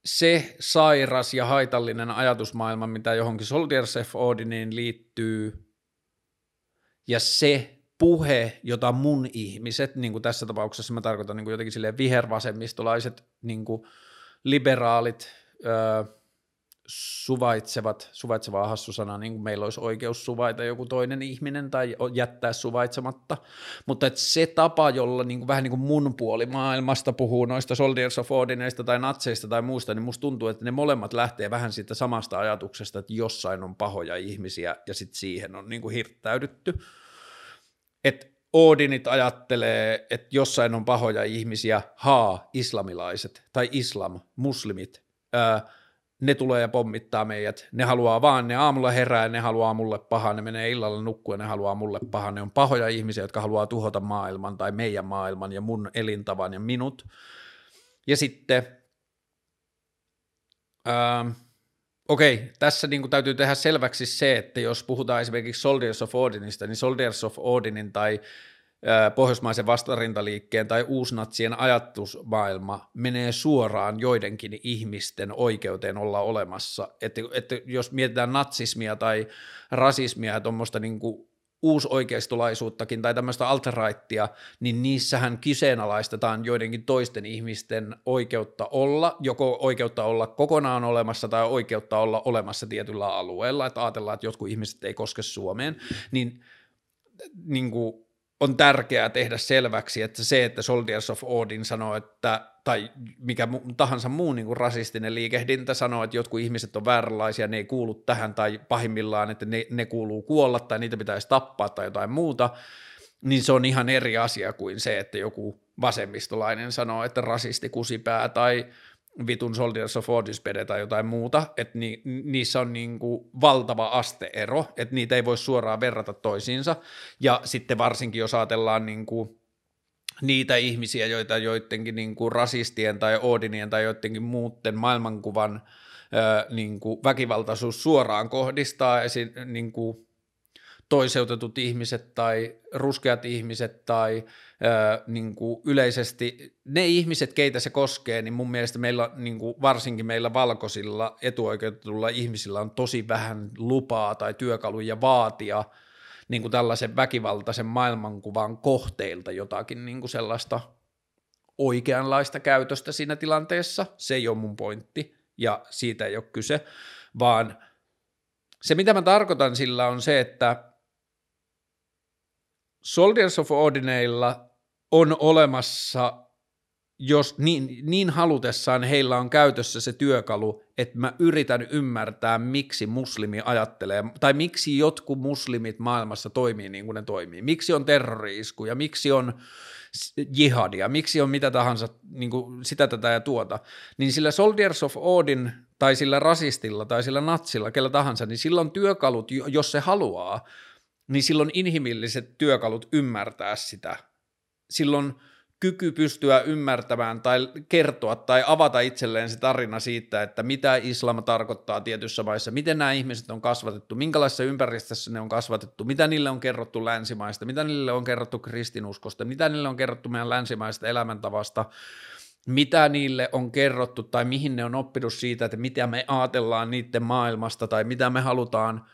se sairas ja haitallinen ajatusmaailma, mitä johonkin Soldiers of Odiniin liittyy, ja se puhe, jota mun ihmiset, niin kuin tässä tapauksessa mä tarkoitan niin kuin jotenkin silleen vihervasemmistolaiset, niin kuin liberaalit, öö, suvaitsevat, suvaitseva hassu sana, niin kuin meillä olisi oikeus suvaita joku toinen ihminen tai jättää suvaitsematta, mutta että se tapa, jolla niin kuin, vähän niin kuin mun puoli maailmasta puhuu noista Soldiers of Odineista tai natseista tai muusta, niin musta tuntuu, että ne molemmat lähtee vähän siitä samasta ajatuksesta, että jossain on pahoja ihmisiä ja sitten siihen on niin kuin hirttäydytty. Että Odinit ajattelee, että jossain on pahoja ihmisiä, haa, islamilaiset tai islam, muslimit, ne tulee ja pommittaa meidät, ne haluaa vaan, ne aamulla herää, ne haluaa mulle pahaa, ne menee illalla nukkua, ne haluaa mulle pahaa, ne on pahoja ihmisiä, jotka haluaa tuhota maailman tai meidän maailman ja mun elintavan ja minut. Ja sitten, ää, okei, tässä niin täytyy tehdä selväksi se, että jos puhutaan esimerkiksi Soldiers of Odinista, niin Soldiers of Odinin tai pohjoismaisen vastarintaliikkeen tai uusnatsien ajatusmaailma menee suoraan joidenkin ihmisten oikeuteen olla olemassa. Että, että jos mietitään natsismia tai rasismia ja tuommoista niin uusoikeistolaisuuttakin tai tämmöistä alteraittia, niin niissähän kyseenalaistetaan joidenkin toisten ihmisten oikeutta olla, joko oikeutta olla kokonaan olemassa tai oikeutta olla olemassa tietyllä alueella, että ajatellaan, että jotkut ihmiset ei koske Suomeen, niin, niin kuin on tärkeää tehdä selväksi, että se, että Soldiers of Odin sanoo, että, tai mikä tahansa muu niin kuin rasistinen liikehdintä sanoo, että jotkut ihmiset on vääränlaisia, ne ei kuulu tähän, tai pahimmillaan, että ne, ne kuuluu kuolla, tai niitä pitäisi tappaa, tai jotain muuta, niin se on ihan eri asia kuin se, että joku vasemmistolainen sanoo, että rasisti kusipää, tai vitun Soldiers of Odysseus tai jotain muuta, että ni, niissä on niin kuin valtava asteero, että niitä ei voi suoraan verrata toisiinsa, ja sitten varsinkin jos ajatellaan niin kuin niitä ihmisiä, joita joidenkin niin kuin rasistien tai Odinien tai joidenkin muuten maailmankuvan niin kuin väkivaltaisuus suoraan kohdistaa esim, niin kuin toiseutetut ihmiset tai ruskeat ihmiset tai ää, niin kuin yleisesti ne ihmiset, keitä se koskee, niin mun mielestä meillä, niin kuin varsinkin meillä valkoisilla etuoikeutetulla ihmisillä on tosi vähän lupaa tai työkaluja vaatia niin kuin tällaisen väkivaltaisen maailmankuvan kohteilta jotakin niin kuin sellaista oikeanlaista käytöstä siinä tilanteessa. Se ei ole mun pointti ja siitä ei ole kyse, vaan se mitä mä tarkoitan sillä on se, että Soldiers of Odineilla on olemassa, jos niin, niin halutessaan heillä on käytössä se työkalu, että mä yritän ymmärtää, miksi muslimi ajattelee, tai miksi jotkut muslimit maailmassa toimii niin kuin ne toimii. Miksi on terrori-iskuja, miksi on jihadia, miksi on mitä tahansa, niin kuin sitä tätä ja tuota, niin sillä Soldiers of Odin tai sillä rasistilla tai sillä natsilla, kellä tahansa, niin sillä on työkalut, jos se haluaa, niin silloin inhimilliset työkalut ymmärtää sitä. Silloin kyky pystyä ymmärtämään tai kertoa tai avata itselleen se tarina siitä, että mitä islam tarkoittaa tietyissä maissa, miten nämä ihmiset on kasvatettu, minkälaisessa ympäristössä ne on kasvatettu, mitä niille on kerrottu länsimaista, mitä niille on kerrottu kristinuskosta, mitä niille on kerrottu meidän länsimaista elämäntavasta, mitä niille on kerrottu tai mihin ne on oppinut siitä, että mitä me ajatellaan niiden maailmasta tai mitä me halutaan –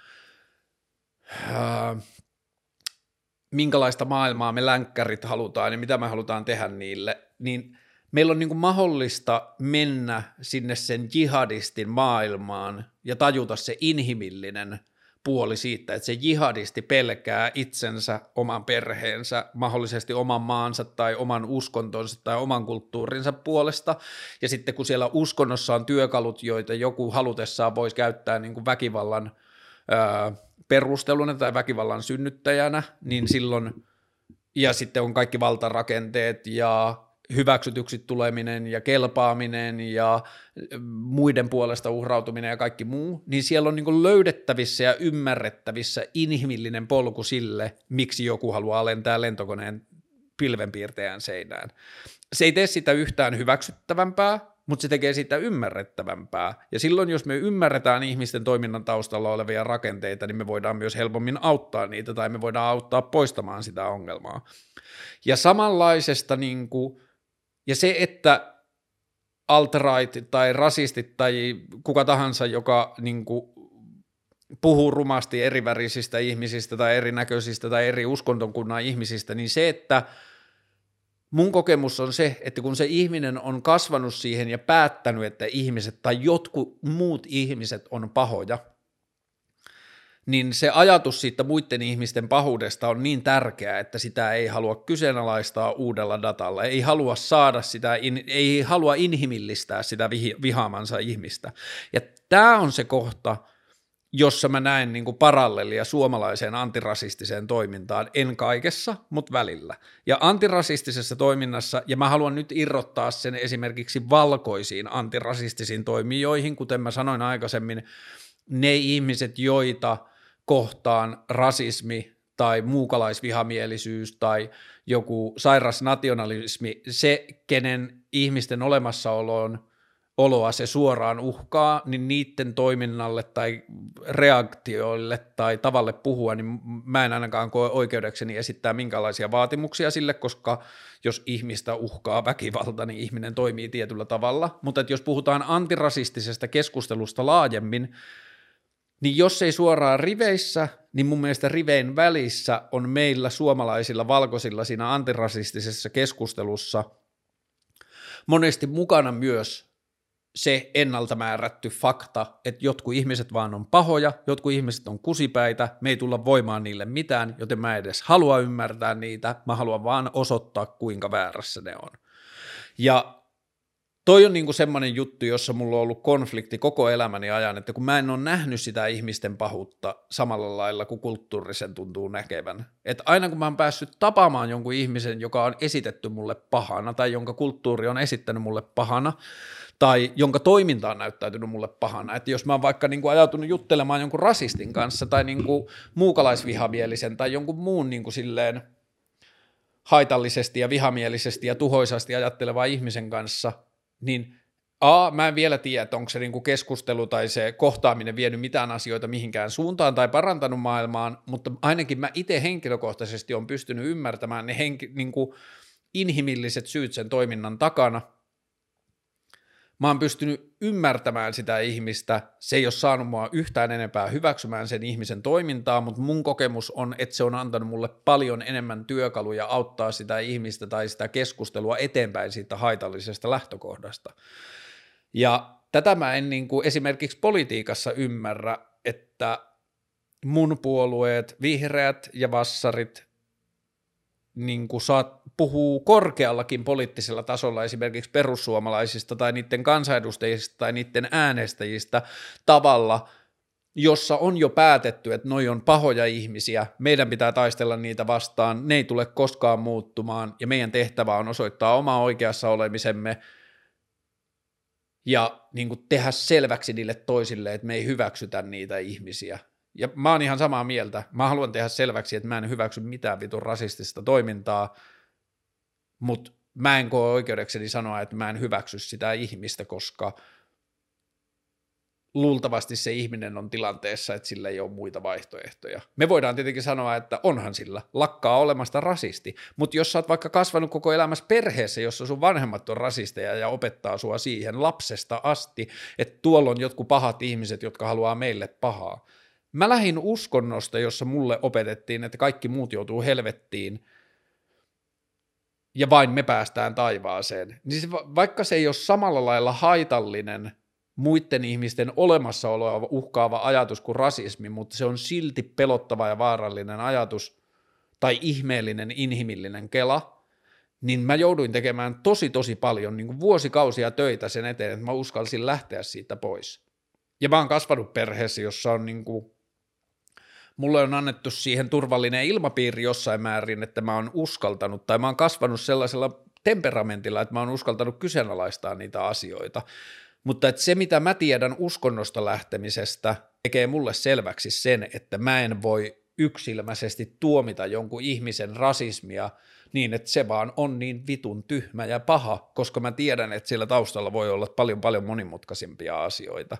minkälaista maailmaa me länkkärit halutaan ja mitä me halutaan tehdä niille, niin meillä on niin kuin mahdollista mennä sinne sen jihadistin maailmaan ja tajuta se inhimillinen puoli siitä, että se jihadisti pelkää itsensä, oman perheensä, mahdollisesti oman maansa tai oman uskontonsa tai oman kulttuurinsa puolesta. Ja sitten kun siellä uskonnossa on työkalut, joita joku halutessaan voisi käyttää niin kuin väkivallan ää, perusteluna tai väkivallan synnyttäjänä, niin silloin, ja sitten on kaikki valtarakenteet ja hyväksytyksi tuleminen ja kelpaaminen ja muiden puolesta uhrautuminen ja kaikki muu, niin siellä on niin löydettävissä ja ymmärrettävissä inhimillinen polku sille, miksi joku haluaa lentää lentokoneen pilvenpiirteään seinään. Se ei tee sitä yhtään hyväksyttävämpää, mutta se tekee siitä ymmärrettävämpää. Ja silloin, jos me ymmärretään ihmisten toiminnan taustalla olevia rakenteita, niin me voidaan myös helpommin auttaa niitä tai me voidaan auttaa poistamaan sitä ongelmaa. Ja samanlaisesta, niin kuin, ja se, että alt-right tai rasistit tai kuka tahansa, joka niin kuin, puhuu rumasti erivärisistä ihmisistä tai erinäköisistä tai eri uskontokunnan ihmisistä, niin se, että mun kokemus on se, että kun se ihminen on kasvanut siihen ja päättänyt, että ihmiset tai jotkut muut ihmiset on pahoja, niin se ajatus siitä muiden ihmisten pahuudesta on niin tärkeää, että sitä ei halua kyseenalaistaa uudella datalla, ei halua saada sitä, ei halua inhimillistää sitä vihaamansa ihmistä. Ja tämä on se kohta, jossa mä näen niin parallellia suomalaiseen antirasistiseen toimintaan, en kaikessa, mutta välillä. Ja antirasistisessa toiminnassa, ja mä haluan nyt irrottaa sen esimerkiksi valkoisiin antirasistisiin toimijoihin, kuten mä sanoin aikaisemmin, ne ihmiset, joita kohtaan rasismi tai muukalaisvihamielisyys tai joku sairas nationalismi, se, kenen ihmisten olemassaoloon oloa se suoraan uhkaa, niin niiden toiminnalle tai reaktioille tai tavalle puhua, niin mä en ainakaan koe oikeudekseni esittää minkälaisia vaatimuksia sille, koska jos ihmistä uhkaa väkivalta, niin ihminen toimii tietyllä tavalla. Mutta jos puhutaan antirasistisesta keskustelusta laajemmin, niin jos ei suoraan riveissä, niin mun mielestä rivein välissä on meillä suomalaisilla valkoisilla siinä antirasistisessa keskustelussa monesti mukana myös se ennalta määrätty fakta, että jotkut ihmiset vaan on pahoja, jotkut ihmiset on kusipäitä, me ei tulla voimaan niille mitään, joten mä edes halua ymmärtää niitä, mä haluan vaan osoittaa, kuinka väärässä ne on. Ja toi on niinku semmoinen juttu, jossa mulla on ollut konflikti koko elämäni ajan, että kun mä en ole nähnyt sitä ihmisten pahuutta samalla lailla kuin kulttuurisen tuntuu näkevän. Että aina kun mä oon päässyt tapaamaan jonkun ihmisen, joka on esitetty mulle pahana tai jonka kulttuuri on esittänyt mulle pahana, tai jonka toiminta on näyttäytynyt mulle pahana. Että jos mä oon vaikka niin kuin ajautunut juttelemaan jonkun rasistin kanssa tai niin kuin muukalaisvihamielisen tai jonkun muun niin kuin silleen haitallisesti ja vihamielisesti ja tuhoisasti ajatteleva ihmisen kanssa, niin A, mä en vielä tiedä, että onko se niinku keskustelu tai se kohtaaminen vienyt mitään asioita mihinkään suuntaan tai parantanut maailmaan, mutta ainakin mä itse henkilökohtaisesti on pystynyt ymmärtämään ne henki, niinku inhimilliset syyt sen toiminnan takana – mä oon pystynyt ymmärtämään sitä ihmistä, se ei ole saanut mua yhtään enempää hyväksymään sen ihmisen toimintaa, mutta mun kokemus on, että se on antanut mulle paljon enemmän työkaluja auttaa sitä ihmistä tai sitä keskustelua eteenpäin siitä haitallisesta lähtökohdasta. Ja tätä mä en niin kuin esimerkiksi politiikassa ymmärrä, että mun puolueet, vihreät ja vassarit, niin kuin saat, puhuu korkeallakin poliittisella tasolla esimerkiksi perussuomalaisista tai niiden kansanedustajista tai niiden äänestäjistä tavalla, jossa on jo päätetty, että noi on pahoja ihmisiä, meidän pitää taistella niitä vastaan, ne ei tule koskaan muuttumaan ja meidän tehtävä on osoittaa oma oikeassa olemisemme ja niin kuin tehdä selväksi niille toisille, että me ei hyväksytä niitä ihmisiä. Ja mä oon ihan samaa mieltä. Mä haluan tehdä selväksi, että mä en hyväksy mitään vitun rasistista toimintaa, mutta mä en koe oikeudekseni sanoa, että mä en hyväksy sitä ihmistä, koska luultavasti se ihminen on tilanteessa, että sillä ei ole muita vaihtoehtoja. Me voidaan tietenkin sanoa, että onhan sillä, lakkaa olemasta rasisti, mutta jos sä oot vaikka kasvanut koko elämässä perheessä, jossa sun vanhemmat on rasisteja ja opettaa sua siihen lapsesta asti, että tuolla on jotkut pahat ihmiset, jotka haluaa meille pahaa, Mä lähdin uskonnosta, jossa mulle opetettiin, että kaikki muut joutuu helvettiin ja vain me päästään taivaaseen. Niin se, vaikka se ei ole samalla lailla haitallinen muiden ihmisten olemassaoloa uhkaava ajatus kuin rasismi, mutta se on silti pelottava ja vaarallinen ajatus tai ihmeellinen inhimillinen kela, niin mä jouduin tekemään tosi tosi paljon niin kuin vuosikausia töitä sen eteen, että mä uskalsin lähteä siitä pois. Ja mä oon kasvanut perheessä, jossa on niin kuin mulle on annettu siihen turvallinen ilmapiiri jossain määrin, että mä oon uskaltanut, tai mä oon kasvanut sellaisella temperamentilla, että mä oon uskaltanut kyseenalaistaa niitä asioita. Mutta että se, mitä mä tiedän uskonnosta lähtemisestä, tekee mulle selväksi sen, että mä en voi yksilmäisesti tuomita jonkun ihmisen rasismia niin, että se vaan on niin vitun tyhmä ja paha, koska mä tiedän, että siellä taustalla voi olla paljon paljon monimutkaisimpia asioita.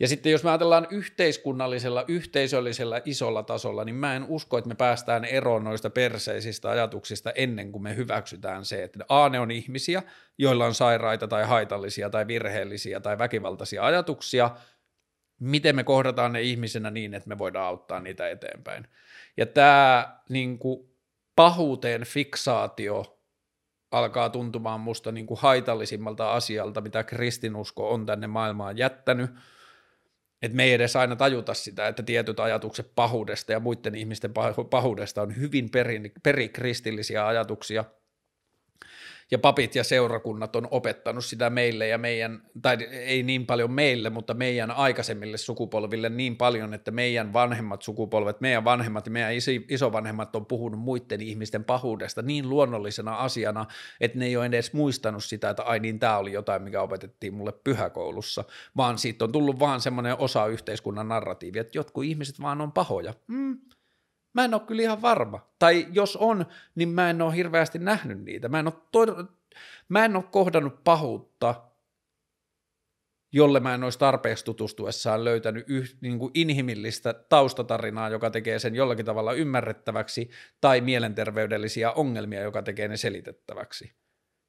Ja sitten jos me ajatellaan yhteiskunnallisella, yhteisöllisellä isolla tasolla, niin mä en usko, että me päästään eroon noista perseisistä ajatuksista ennen kuin me hyväksytään se, että A, ne on ihmisiä, joilla on sairaita tai haitallisia tai virheellisiä tai väkivaltaisia ajatuksia, miten me kohdataan ne ihmisenä niin, että me voidaan auttaa niitä eteenpäin. Ja tämä niin kuin, pahuuteen fiksaatio alkaa tuntumaan musta niin kuin haitallisimmalta asialta, mitä kristinusko on tänne maailmaan jättänyt. Että me ei edes aina tajuta sitä, että tietyt ajatukset pahuudesta ja muiden ihmisten pahuudesta on hyvin perikristillisiä ajatuksia – ja papit ja seurakunnat on opettanut sitä meille ja meidän, tai ei niin paljon meille, mutta meidän aikaisemmille sukupolville niin paljon, että meidän vanhemmat sukupolvet, meidän vanhemmat ja meidän isovanhemmat on puhunut muiden ihmisten pahuudesta niin luonnollisena asiana, että ne ei ole edes muistanut sitä, että ai niin, tämä oli jotain, mikä opetettiin mulle pyhäkoulussa, vaan siitä on tullut vaan semmoinen osa yhteiskunnan narratiivi, että jotkut ihmiset vaan on pahoja. Mm, Mä en ole kyllä ihan varma. Tai jos on, niin mä en ole hirveästi nähnyt niitä. Mä en ole, to- mä en ole kohdannut pahuutta, jolle mä en olisi tarpeeksi tutustuessaan löytänyt yh, niin kuin inhimillistä taustatarinaa, joka tekee sen jollakin tavalla ymmärrettäväksi, tai mielenterveydellisiä ongelmia, joka tekee ne selitettäväksi.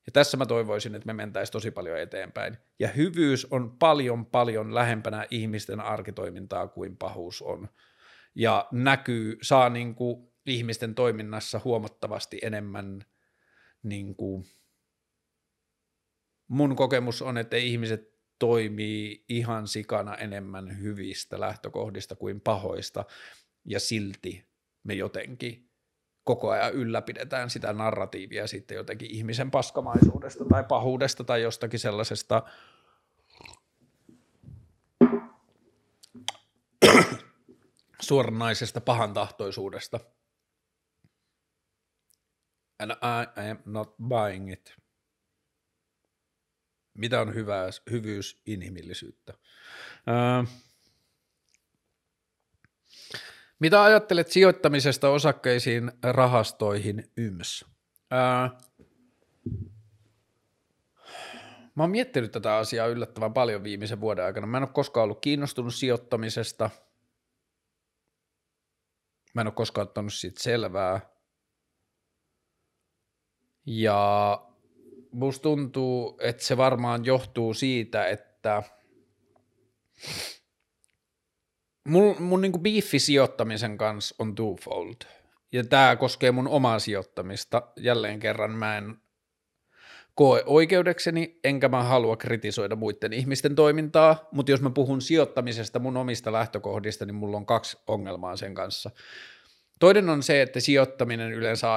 Ja tässä mä toivoisin, että me mentäisiin tosi paljon eteenpäin. Ja hyvyys on paljon, paljon lähempänä ihmisten arkitoimintaa kuin pahuus on ja näkyy, saa niin kuin ihmisten toiminnassa huomattavasti enemmän niin kuin, mun kokemus on, että ihmiset toimii ihan sikana enemmän hyvistä lähtökohdista kuin pahoista, ja silti me jotenkin koko ajan ylläpidetään sitä narratiivia sitten jotenkin ihmisen paskamaisuudesta tai pahuudesta tai jostakin sellaisesta suoranaisesta pahantahtoisuudesta. And I, am not buying it. Mitä on hyvä, hyvyys, inhimillisyyttä? Öö, mitä ajattelet sijoittamisesta osakkeisiin, rahastoihin, yms? Öö, mä oon miettinyt tätä asiaa yllättävän paljon viimeisen vuoden aikana. Mä en ole koskaan ollut kiinnostunut sijoittamisesta – Mä en ole koskaan ottanut siitä selvää. Ja musta tuntuu, että se varmaan johtuu siitä, että mun, mun niinku biiffi sijoittamisen kanssa on twofold. Ja tämä koskee mun omaa sijoittamista. Jälleen kerran mä en koe oikeudekseni, enkä mä halua kritisoida muiden ihmisten toimintaa, mutta jos mä puhun sijoittamisesta mun omista lähtökohdista, niin mulla on kaksi ongelmaa sen kanssa. Toinen on se, että sijoittaminen yleensä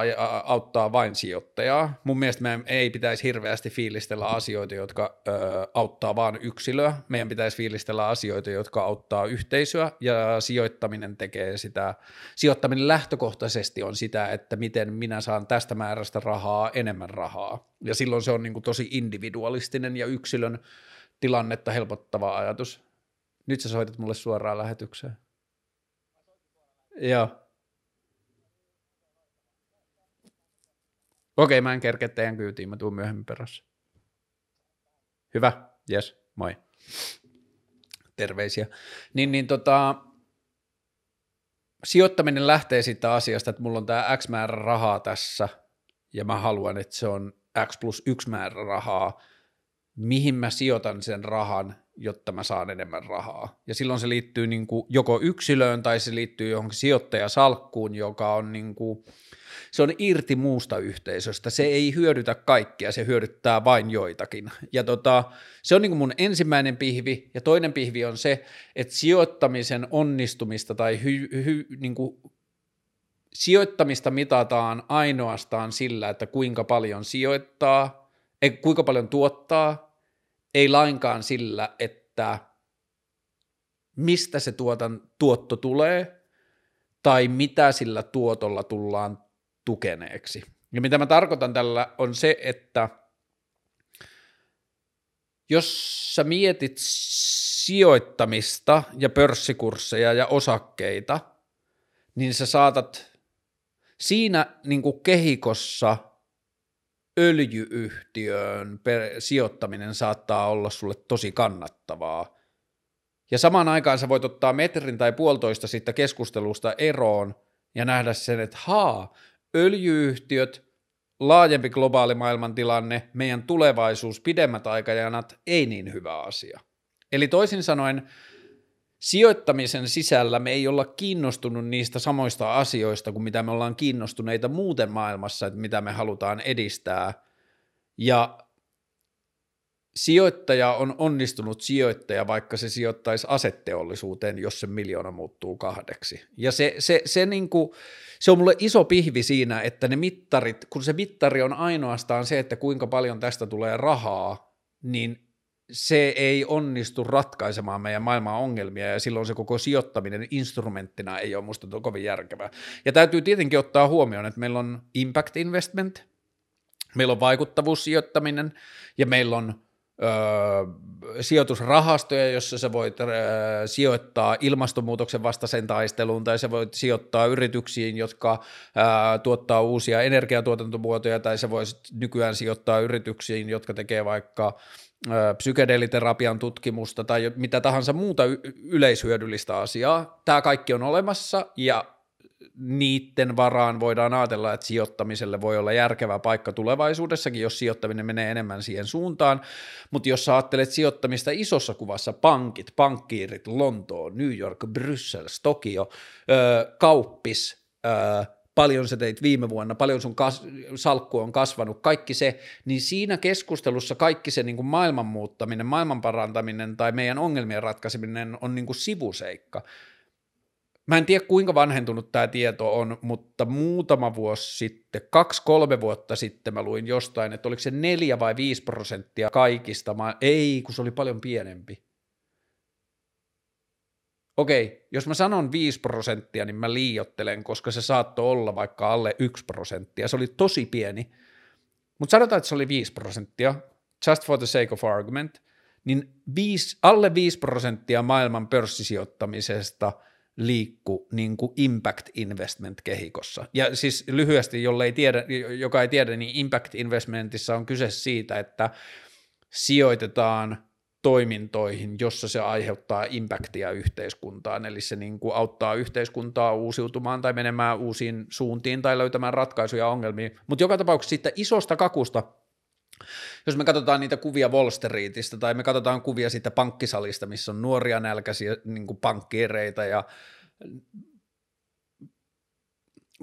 auttaa vain sijoittajaa. Mun mielestä meidän ei pitäisi hirveästi fiilistellä asioita, jotka ö, auttaa vain yksilöä. Meidän pitäisi fiilistellä asioita, jotka auttaa yhteisöä ja sijoittaminen tekee sitä. Sijoittaminen lähtökohtaisesti on sitä, että miten minä saan tästä määrästä rahaa enemmän rahaa. Ja silloin se on niin kuin tosi individualistinen ja yksilön tilannetta helpottava ajatus. Nyt sä soitat mulle suoraan lähetykseen. Joo. Okei, mä en kerkeä teidän kyytiin, mä tuun myöhemmin perässä. Hyvä, yes, moi. Terveisiä. Niin, niin tota, sijoittaminen lähtee siitä asiasta, että mulla on tämä X määrä rahaa tässä, ja mä haluan, että se on X plus yksi määrä rahaa, mihin mä sijoitan sen rahan, jotta mä saan enemmän rahaa. Ja silloin se liittyy niin kuin joko yksilöön tai se liittyy johonkin sijoittajasalkkuun, joka on niin kuin, se on irti muusta yhteisöstä. Se ei hyödytä kaikkia, se hyödyttää vain joitakin. Ja tota, se on niin kuin mun ensimmäinen pihvi. Ja toinen pihvi on se, että sijoittamisen onnistumista tai hy, hy, niin kuin sijoittamista mitataan ainoastaan sillä, että kuinka paljon sijoittaa, ei, kuinka paljon tuottaa, ei lainkaan sillä, että mistä se tuotan, tuotto tulee tai mitä sillä tuotolla tullaan tukeneeksi. Ja mitä mä tarkoitan tällä on se, että jos sä mietit sijoittamista ja pörssikursseja ja osakkeita, niin sä saatat siinä niin kuin kehikossa öljyyhtiöön per, sijoittaminen saattaa olla sulle tosi kannattavaa. Ja samaan aikaan sä voit ottaa metrin tai puolitoista siitä keskustelusta eroon ja nähdä sen, että haa, öljyyhtiöt, laajempi globaali maailmantilanne, meidän tulevaisuus, pidemmät aikajanat, ei niin hyvä asia. Eli toisin sanoen, sijoittamisen sisällä me ei olla kiinnostunut niistä samoista asioista kuin mitä me ollaan kiinnostuneita muuten maailmassa, että mitä me halutaan edistää. Ja sijoittaja on onnistunut sijoittaja, vaikka se sijoittaisi asetteollisuuteen, jos se miljoona muuttuu kahdeksi. Ja se, se, se, niin kuin, se on mulle iso pihvi siinä, että ne mittarit, kun se mittari on ainoastaan se, että kuinka paljon tästä tulee rahaa, niin se ei onnistu ratkaisemaan meidän maailman ongelmia ja silloin se koko sijoittaminen instrumenttina ei ole musta kovin järkevää. Ja täytyy tietenkin ottaa huomioon, että meillä on impact investment, meillä on vaikuttavuussijoittaminen ja meillä on sijoitusrahastoja, jossa sä voit öö, sijoittaa ilmastonmuutoksen vastaisen taisteluun tai sä voit sijoittaa yrityksiin, jotka öö, tuottaa uusia energiatuotantomuotoja tai sä voisit nykyään sijoittaa yrityksiin, jotka tekee vaikka psykedeeliterapian tutkimusta tai mitä tahansa muuta yleishyödyllistä asiaa. Tämä kaikki on olemassa ja niiden varaan voidaan ajatella, että sijoittamiselle voi olla järkevä paikka tulevaisuudessakin, jos sijoittaminen menee enemmän siihen suuntaan, mutta jos ajattelet sijoittamista isossa kuvassa, pankit, pankkiirit, Lontoo, New York, Bryssel, Tokio, kauppis, paljon sä teit viime vuonna, paljon sun kas- salkku on kasvanut, kaikki se, niin siinä keskustelussa kaikki se niin kuin maailman muuttaminen, maailman parantaminen tai meidän ongelmien ratkaiseminen on niin kuin sivuseikka. Mä en tiedä kuinka vanhentunut tämä tieto on, mutta muutama vuosi sitten, kaksi-kolme vuotta sitten mä luin jostain, että oliko se neljä vai viisi prosenttia kaikista, mä, ei kun se oli paljon pienempi. Okei, jos mä sanon 5 prosenttia, niin mä liiottelen, koska se saattoi olla vaikka alle 1 prosenttia. Se oli tosi pieni, mutta sanotaan, että se oli 5 prosenttia, just for the sake of argument, niin 5, alle 5 prosenttia maailman pörssisijoittamisesta liikku niin kuin impact investment kehikossa. Ja siis lyhyesti, jolle ei tiedä, joka ei tiedä, niin impact investmentissa on kyse siitä, että sijoitetaan – toimintoihin, jossa se aiheuttaa impactia yhteiskuntaan, eli se niin kuin auttaa yhteiskuntaa uusiutumaan tai menemään uusiin suuntiin tai löytämään ratkaisuja ongelmiin, mutta joka tapauksessa siitä isosta kakusta, jos me katsotaan niitä kuvia Wall Streetistä tai me katsotaan kuvia siitä pankkisalista, missä on nuoria nälkäisiä niin pankkiireita ja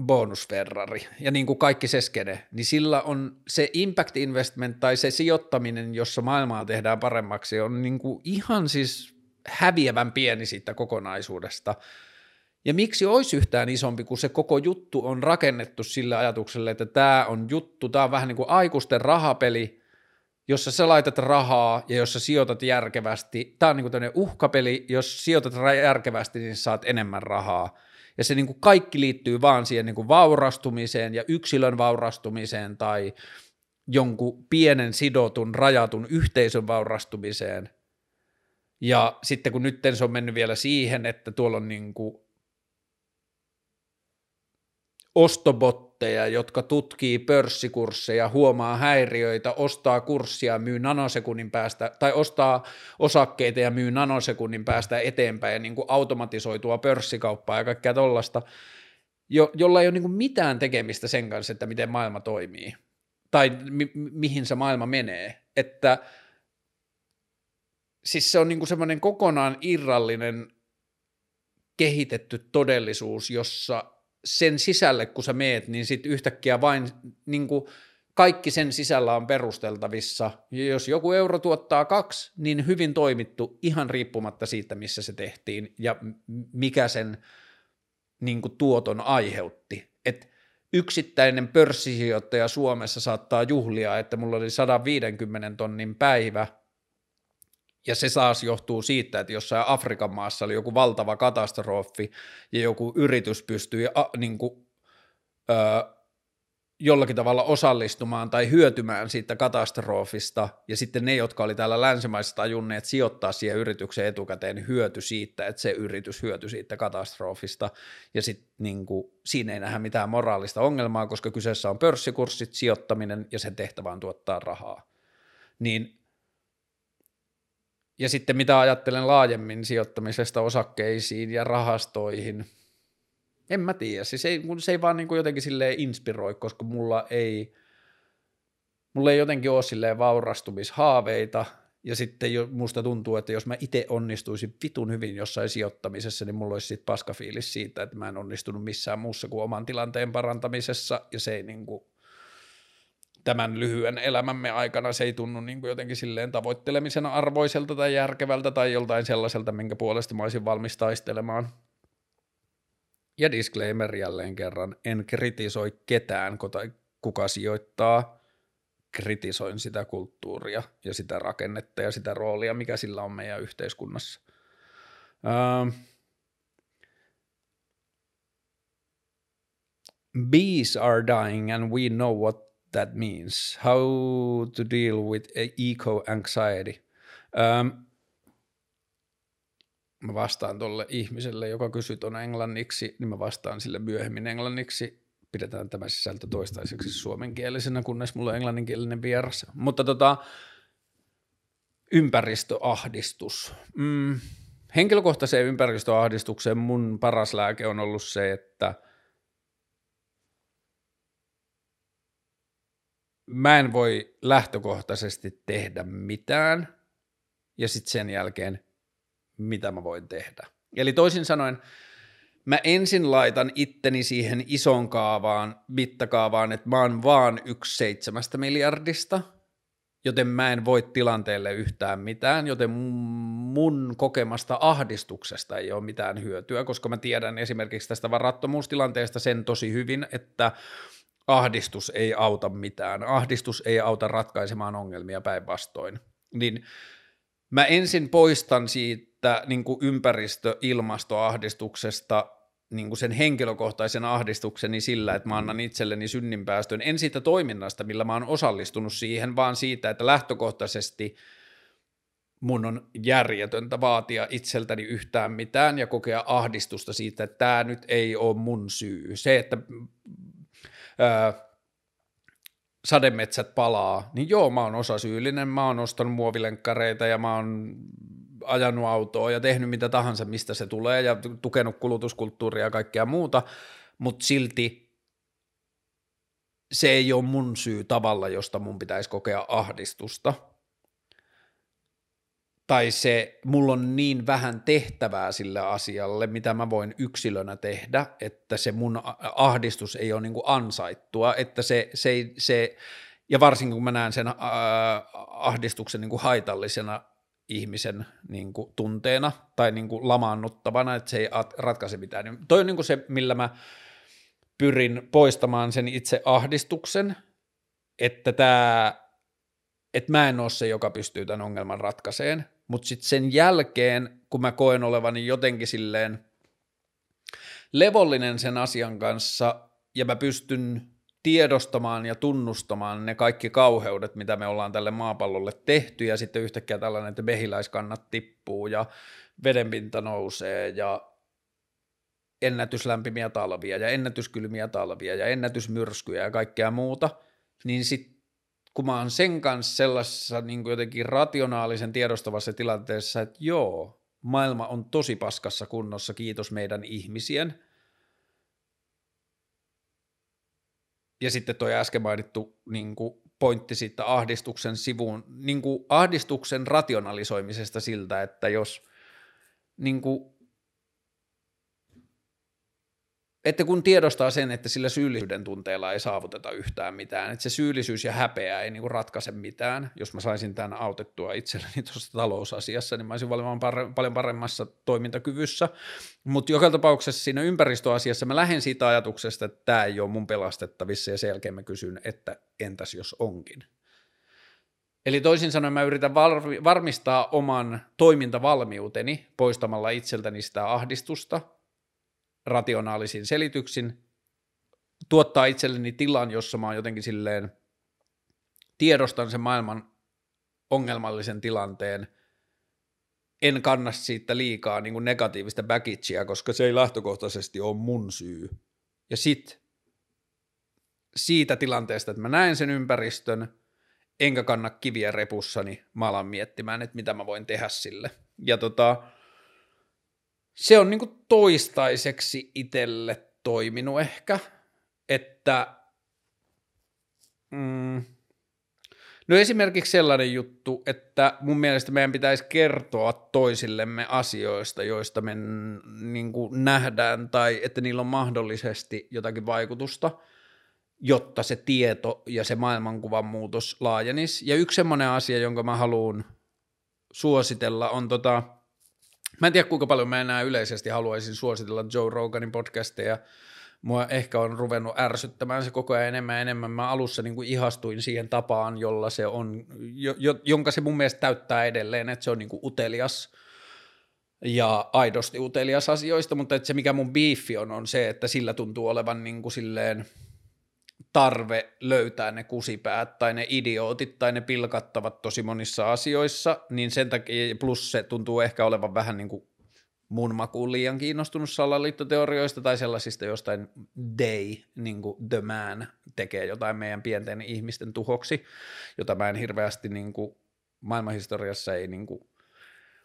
bonusferrari ja niin kuin kaikki se skene, niin sillä on se impact investment tai se sijoittaminen, jossa maailmaa tehdään paremmaksi, on niin kuin ihan siis häviävän pieni siitä kokonaisuudesta. Ja miksi olisi yhtään isompi, kun se koko juttu on rakennettu sillä ajatuksella, että tämä on juttu, tämä on vähän niin kuin aikuisten rahapeli, jossa sä laitat rahaa ja jossa sijoitat järkevästi. Tämä on niin kuin uhkapeli, jos sijoitat järkevästi, niin saat enemmän rahaa ja se niin kuin kaikki liittyy vaan siihen niin kuin vaurastumiseen ja yksilön vaurastumiseen tai jonkun pienen sidotun, rajatun yhteisön vaurastumiseen. Ja sitten kun nyt se on mennyt vielä siihen, että tuolla on niin kuin ostobotteja, jotka tutkii pörssikursseja, huomaa häiriöitä, ostaa kurssia, myy nanosekunnin päästä, tai ostaa osakkeita ja myy nanosekunnin päästä eteenpäin, niin kuin automatisoitua pörssikauppaa ja kaikkea tollasta, jo, jolla ei ole niin kuin mitään tekemistä sen kanssa, että miten maailma toimii, tai mi- mihin se maailma menee, että siis se on niin kuin semmoinen kokonaan irrallinen kehitetty todellisuus, jossa sen sisälle, kun sä meet, niin sitten yhtäkkiä vain niin kuin kaikki sen sisällä on perusteltavissa. Ja jos joku euro tuottaa kaksi, niin hyvin toimittu ihan riippumatta siitä, missä se tehtiin ja mikä sen niin kuin tuoton aiheutti. Et yksittäinen pörssisijoittaja Suomessa saattaa juhlia, että mulla oli 150 tonnin päivä – ja se saas johtuu siitä, että jossain Afrikan maassa oli joku valtava katastrofi ja joku yritys pystyi a, niin kuin, ö, jollakin tavalla osallistumaan tai hyötymään siitä katastrofista, ja sitten ne, jotka oli täällä länsimaissa tajunneet sijoittaa siihen yritykseen etukäteen, hyöty siitä, että se yritys hyötyi siitä katastrofista, ja sitten niin kuin, siinä ei nähdä mitään moraalista ongelmaa, koska kyseessä on pörssikurssit, sijoittaminen, ja sen tehtävä on tuottaa rahaa. Niin ja sitten mitä ajattelen laajemmin sijoittamisesta osakkeisiin ja rahastoihin, en mä tiedä, siis ei, se ei vaan niin kuin jotenkin silleen inspiroi, koska mulla ei, mulla ei jotenkin ole silleen vaurastumishaaveita, ja sitten jo, musta tuntuu, että jos mä itse onnistuisin vitun hyvin jossain sijoittamisessa, niin mulla olisi sitten paskafiilis siitä, että mä en onnistunut missään muussa kuin oman tilanteen parantamisessa, ja se ei niin kuin, tämän lyhyen elämämme aikana se ei tunnu niin kuin jotenkin silleen tavoittelemisen arvoiselta tai järkevältä tai joltain sellaiselta, minkä puolesta mä olisin valmis taistelemaan. Ja disclaimer jälleen kerran, en kritisoi ketään, kuka sijoittaa, kritisoin sitä kulttuuria ja sitä rakennetta ja sitä roolia, mikä sillä on meidän yhteiskunnassa. Uh, bees are dying and we know what that means. How to deal with eco anxiety. Um, mä vastaan tuolle ihmiselle, joka kysyy tuon englanniksi, niin mä vastaan sille myöhemmin englanniksi. Pidetään tämä sisältö toistaiseksi suomenkielisenä, kunnes mulla on englanninkielinen vieras. Mutta tota, ympäristöahdistus. Mm, henkilökohtaiseen ympäristöahdistukseen mun paras lääke on ollut se, että – mä en voi lähtökohtaisesti tehdä mitään ja sitten sen jälkeen mitä mä voin tehdä. Eli toisin sanoen, mä ensin laitan itteni siihen ison kaavaan, mittakaavaan, että mä oon vaan yksi seitsemästä miljardista, joten mä en voi tilanteelle yhtään mitään, joten mun kokemasta ahdistuksesta ei ole mitään hyötyä, koska mä tiedän esimerkiksi tästä varattomuustilanteesta sen tosi hyvin, että ahdistus ei auta mitään, ahdistus ei auta ratkaisemaan ongelmia päinvastoin, niin mä ensin poistan siitä niin kuin ympäristö-ilmastoahdistuksesta niin kuin sen henkilökohtaisen ahdistukseni sillä, että mä annan itselleni synninpäästön, en siitä toiminnasta, millä mä oon osallistunut siihen, vaan siitä, että lähtökohtaisesti mun on järjetöntä vaatia itseltäni yhtään mitään ja kokea ahdistusta siitä, että tämä nyt ei ole mun syy. Se, että öö, sademetsät palaa, niin joo, mä oon osa syyllinen, mä oon ostanut muovilenkkareita ja mä oon ajanut autoa ja tehnyt mitä tahansa, mistä se tulee ja tukenut kulutuskulttuuria ja kaikkea muuta, mutta silti se ei ole mun syy tavalla, josta mun pitäisi kokea ahdistusta – tai se, mulla on niin vähän tehtävää sille asialle, mitä mä voin yksilönä tehdä, että se mun ahdistus ei ole niin kuin ansaittua, että se, se, se, ja varsinkin kun mä näen sen äh, ahdistuksen niin kuin haitallisena ihmisen niin kuin tunteena tai niin kuin lamaannuttavana, että se ei ratkaise mitään. Niin toi on niin kuin se, millä mä pyrin poistamaan sen itse ahdistuksen, että tämä että mä en ole se, joka pystyy tämän ongelman ratkaiseen, mutta sitten sen jälkeen, kun mä koen olevani jotenkin silleen levollinen sen asian kanssa ja mä pystyn tiedostamaan ja tunnustamaan ne kaikki kauheudet, mitä me ollaan tälle maapallolle tehty ja sitten yhtäkkiä tällainen, että mehiläiskannat tippuu ja vedenpinta nousee ja ennätyslämpimiä talvia ja ennätyskylmiä talvia ja ennätysmyrskyjä ja kaikkea muuta, niin sitten kun mä oon sen kanssa sellaisessa niin kuin jotenkin rationaalisen tiedostavassa tilanteessa, että joo, maailma on tosi paskassa kunnossa, kiitos meidän ihmisien. Ja sitten toi äsken mainittu niin kuin pointti siitä ahdistuksen sivuun, niin kuin ahdistuksen rationalisoimisesta siltä, että jos niin kuin että kun tiedostaa sen, että sillä syyllisyyden tunteella ei saavuteta yhtään mitään, että se syyllisyys ja häpeä ei niinku ratkaise mitään, jos mä saisin tämän autettua itselleni tuossa talousasiassa, niin mä olisin varmaan paljon paremmassa toimintakyvyssä, mutta joka tapauksessa siinä ympäristöasiassa mä lähden siitä ajatuksesta, että tämä ei ole mun pelastettavissa ja sen jälkeen mä kysyn, että entäs jos onkin. Eli toisin sanoen mä yritän varmistaa oman toimintavalmiuteni poistamalla itseltäni sitä ahdistusta, rationaalisin selityksin, tuottaa itselleni tilan, jossa mä oon jotenkin silleen, tiedostan sen maailman ongelmallisen tilanteen, en kanna siitä liikaa niin kuin negatiivista baggagea, koska se ei lähtökohtaisesti ole mun syy. Ja sit siitä tilanteesta, että mä näen sen ympäristön, enkä kanna kiviä repussani, mä alan miettimään, että mitä mä voin tehdä sille. Ja tota, se on niin toistaiseksi itselle toiminut ehkä, että mm, No esimerkiksi sellainen juttu, että mun mielestä meidän pitäisi kertoa toisillemme asioista, joista me niin kuin nähdään tai että niillä on mahdollisesti jotakin vaikutusta, jotta se tieto ja se maailmankuvan muutos laajenisi. Ja yksi semmoinen asia, jonka mä haluan suositella on tota, mä en tiedä kuinka paljon mä enää yleisesti haluaisin suositella Joe Roganin podcasteja, mua ehkä on ruvennut ärsyttämään se koko ajan enemmän ja enemmän. Mä alussa niin kuin ihastuin siihen tapaan, jolla se on, jo, jo, jonka se mun mielestä täyttää edelleen, että se on niin kuin utelias ja aidosti utelias asioista, mutta että se mikä mun biifi on, on se, että sillä tuntuu olevan niin kuin silleen tarve löytää ne kusipäät tai ne idiootit tai ne pilkattavat tosi monissa asioissa, niin sen takia, plus se tuntuu ehkä olevan vähän niin kuin mun makuun liian kiinnostunut salaliittoteorioista tai sellaisista jostain day, niin kuin the man, tekee jotain meidän pienten ihmisten tuhoksi, jota mä en hirveästi niin kuin, maailmanhistoriassa ei niin kuin,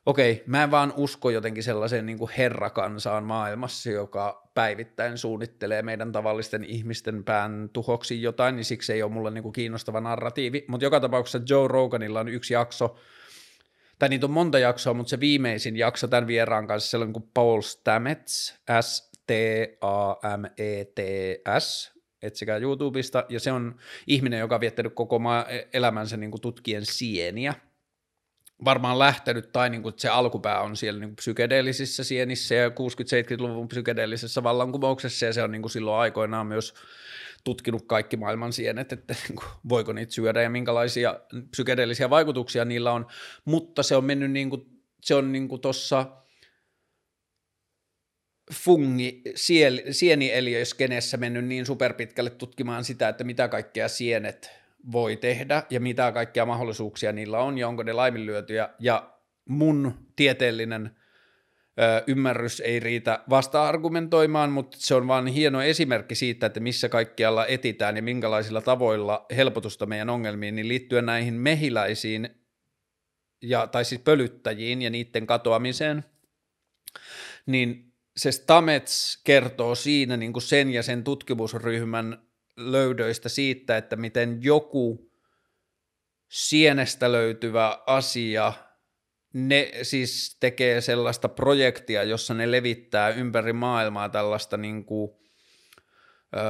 okei, mä en vaan usko jotenkin sellaiseen niin kuin herrakansaan maailmassa, joka päivittäin suunnittelee meidän tavallisten ihmisten pään tuhoksi jotain, niin siksi ei ole mulle niin kuin kiinnostava narratiivi, mutta joka tapauksessa Joe Roganilla on yksi jakso, tai niitä on monta jaksoa, mutta se viimeisin jakso tämän vieraan kanssa, sellainen kuin Paul Stamets, S-T-A-M-E-T-S, etsikää YouTubesta, ja se on ihminen, joka on viettänyt koko elämänsä niin kuin tutkien sieniä, varmaan lähtenyt, tai niin kuin se alkupää on siellä niin kuin psykedeellisissä sienissä ja 60-70-luvun psykedeellisessä vallankumouksessa, ja se on niin kuin silloin aikoinaan myös tutkinut kaikki maailman sienet, että niin kuin, voiko niitä syödä ja minkälaisia psykedeellisiä vaikutuksia niillä on, mutta se on mennyt niin kuin, se on niin kuin tuossa fungi, siel, sienieliöskenessä mennyt niin superpitkälle tutkimaan sitä, että mitä kaikkea sienet voi tehdä ja mitä kaikkia mahdollisuuksia niillä on ja onko ne laiminlyötyjä. Ja mun tieteellinen – ymmärrys ei riitä vasta-argumentoimaan, mutta se on vain hieno esimerkki siitä, että missä kaikkialla etitään ja minkälaisilla tavoilla helpotusta meidän ongelmiin, niin liittyen näihin mehiläisiin ja, tai siis pölyttäjiin ja niiden katoamiseen, niin se Stamets kertoo siinä niin kuin sen ja sen tutkimusryhmän löydöistä siitä, että miten joku sienestä löytyvä asia – ne siis tekee sellaista projektia, jossa ne levittää ympäri maailmaa tällaista niin kuin,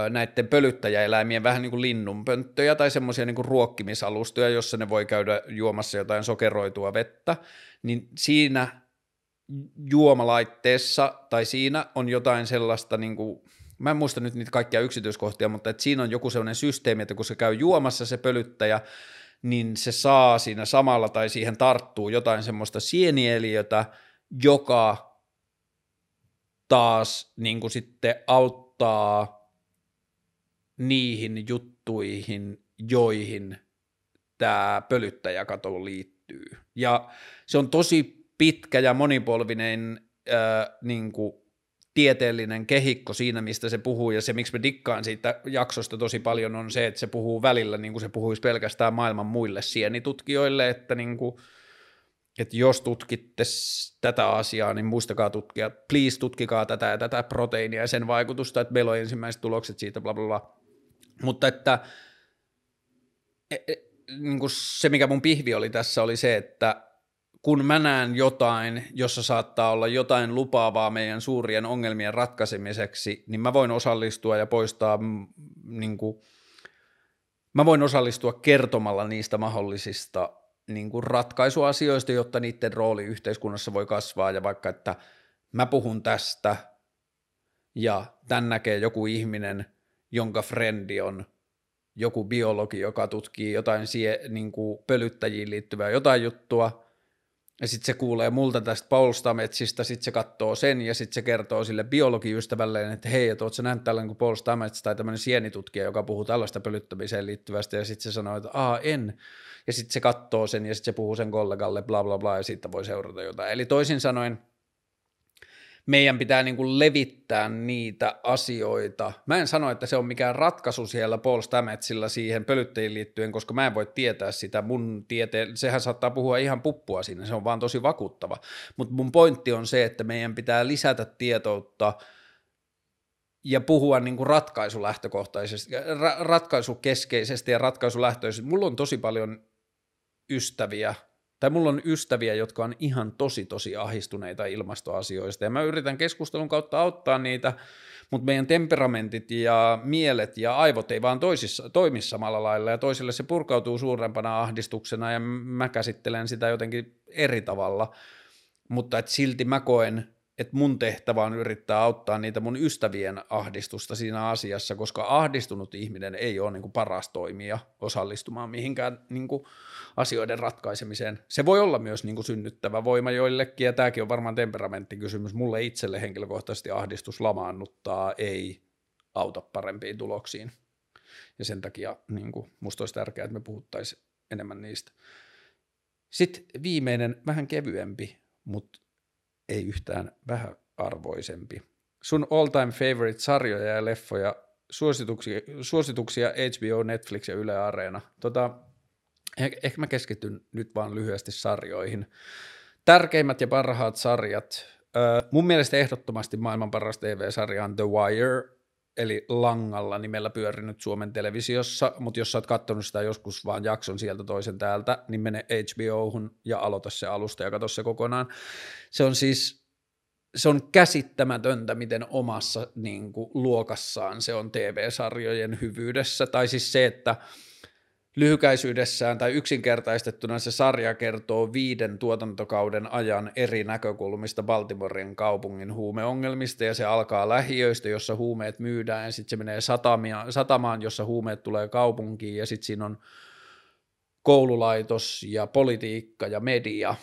näiden pölyttäjäeläimien vähän niin kuin linnunpönttöjä tai semmoisia niin ruokkimisalustoja, jossa ne voi käydä juomassa jotain sokeroitua vettä, niin siinä juomalaitteessa tai siinä on jotain sellaista, niin kuin, mä en muista nyt niitä kaikkia yksityiskohtia, mutta että siinä on joku sellainen systeemi, että kun se käy juomassa se pölyttäjä, niin se saa siinä samalla tai siihen tarttuu jotain semmoista sienieliötä, joka taas niin kuin sitten auttaa niihin juttuihin, joihin tämä pölyttäjäkato liittyy. Ja se on tosi pitkä ja monipolvinen äh, niin kuin tieteellinen kehikko siinä, mistä se puhuu, ja se, miksi mä dikkaan siitä jaksosta tosi paljon, on se, että se puhuu välillä, niin kuin se puhuisi pelkästään maailman muille sienitutkijoille, että niin kuin, että jos tutkitte tätä asiaa, niin muistakaa tutkia, please tutkikaa tätä ja tätä proteiinia ja sen vaikutusta, että meillä on ensimmäiset tulokset siitä, bla bla bla. Mutta että e, e, niin kuin se, mikä mun pihvi oli tässä, oli se, että kun mä näen jotain, jossa saattaa olla jotain lupaavaa meidän suurien ongelmien ratkaisemiseksi, niin mä voin osallistua ja poistaa, mm, niin kuin, mä voin osallistua kertomalla niistä mahdollisista niin kuin ratkaisuasioista, jotta niiden rooli yhteiskunnassa voi kasvaa. Ja vaikka, että mä puhun tästä ja tän näkee joku ihminen, jonka frendi on joku biologi, joka tutkii jotain sie, niin kuin pölyttäjiin liittyvää jotain juttua – ja sitten se kuulee multa tästä Paul Stametsista, sitten se katsoo sen ja sitten se kertoo sille biologiystävälleen, että hei, että ootko nähnyt tällainen kuin Paul Stamets tai tämmöinen sienitutkija, joka puhuu tällaista pölyttämiseen liittyvästä ja sitten se sanoo, että aa en. Ja sitten se katsoo sen ja sitten se puhuu sen kollegalle bla bla bla ja siitä voi seurata jotain. Eli toisin sanoen – meidän pitää niin kuin levittää niitä asioita. Mä en sano, että se on mikään ratkaisu siellä Paul Stametsilla siihen pölyttäjiin liittyen, koska mä en voi tietää sitä. Mun tiete, sehän saattaa puhua ihan puppua siinä, se on vaan tosi vakuuttava. Mutta mun pointti on se, että meidän pitää lisätä tietoutta ja puhua niin kuin ratkaisulähtökohtaisesti, ra- ratkaisukeskeisesti ja ratkaisulähtöisesti. Mulla on tosi paljon ystäviä, tai mulla on ystäviä, jotka on ihan tosi tosi ahistuneita ilmastoasioista, ja mä yritän keskustelun kautta auttaa niitä, mutta meidän temperamentit ja mielet ja aivot ei vaan toisissa, toimi samalla lailla, ja toisille se purkautuu suurempana ahdistuksena, ja mä käsittelen sitä jotenkin eri tavalla, mutta et silti mä koen, että mun tehtävä on yrittää auttaa niitä mun ystävien ahdistusta siinä asiassa, koska ahdistunut ihminen ei ole niin paras toimija osallistumaan mihinkään niin kuin asioiden ratkaisemiseen. Se voi olla myös niin kuin synnyttävä voima joillekin, ja tämäkin on varmaan temperamenttikysymys. Mulle itselle henkilökohtaisesti ahdistus lamaannuttaa, ei auta parempiin tuloksiin. Ja sen takia niin kuin, musta olisi tärkeää, että me puhuttaisiin enemmän niistä. Sitten viimeinen, vähän kevyempi, mutta ei yhtään vähäarvoisempi. Sun all-time favorite sarjoja ja leffoja, suosituksia, suosituksia HBO, Netflix ja Yle Areena. Tota, ehkä mä keskityn nyt vaan lyhyesti sarjoihin. Tärkeimmät ja parhaat sarjat. Öö, mun mielestä ehdottomasti maailman paras TV-sarja on The Wire, eli Langalla nimellä pyörinyt Suomen televisiossa, mutta jos sä oot katsonut sitä joskus vaan jakson sieltä toisen täältä, niin mene HBOhun ja aloita se alusta ja katso se kokonaan. Se on siis, se on käsittämätöntä, miten omassa niin kuin, luokassaan se on TV-sarjojen hyvyydessä, tai siis se, että – lyhykäisyydessään tai yksinkertaistettuna se sarja kertoo viiden tuotantokauden ajan eri näkökulmista Baltimoren kaupungin huumeongelmista ja se alkaa lähiöistä, jossa huumeet myydään ja sitten se menee satamia, satamaan, jossa huumeet tulee kaupunkiin ja sitten siinä on koululaitos ja politiikka ja media.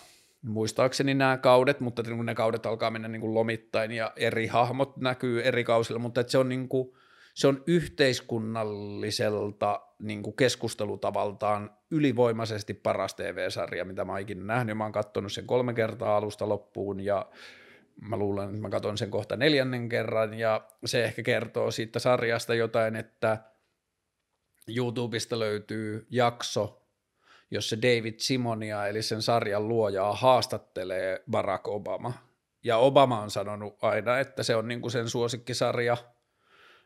Muistaakseni nämä kaudet, mutta ne kaudet alkaa mennä niin kuin lomittain ja eri hahmot näkyy eri kausilla, mutta se on niin kuin – se on yhteiskunnalliselta niin kuin keskustelutavaltaan ylivoimaisesti paras TV-sarja, mitä mä oon ikinä nähnyt. Mä oon katsonut sen kolme kertaa alusta loppuun ja mä luulen, että mä katson sen kohta neljännen kerran ja se ehkä kertoo siitä sarjasta jotain, että YouTubesta löytyy jakso, jossa David Simonia eli sen sarjan luojaa haastattelee Barack Obama. Ja Obama on sanonut aina, että se on niin kuin sen suosikkisarja –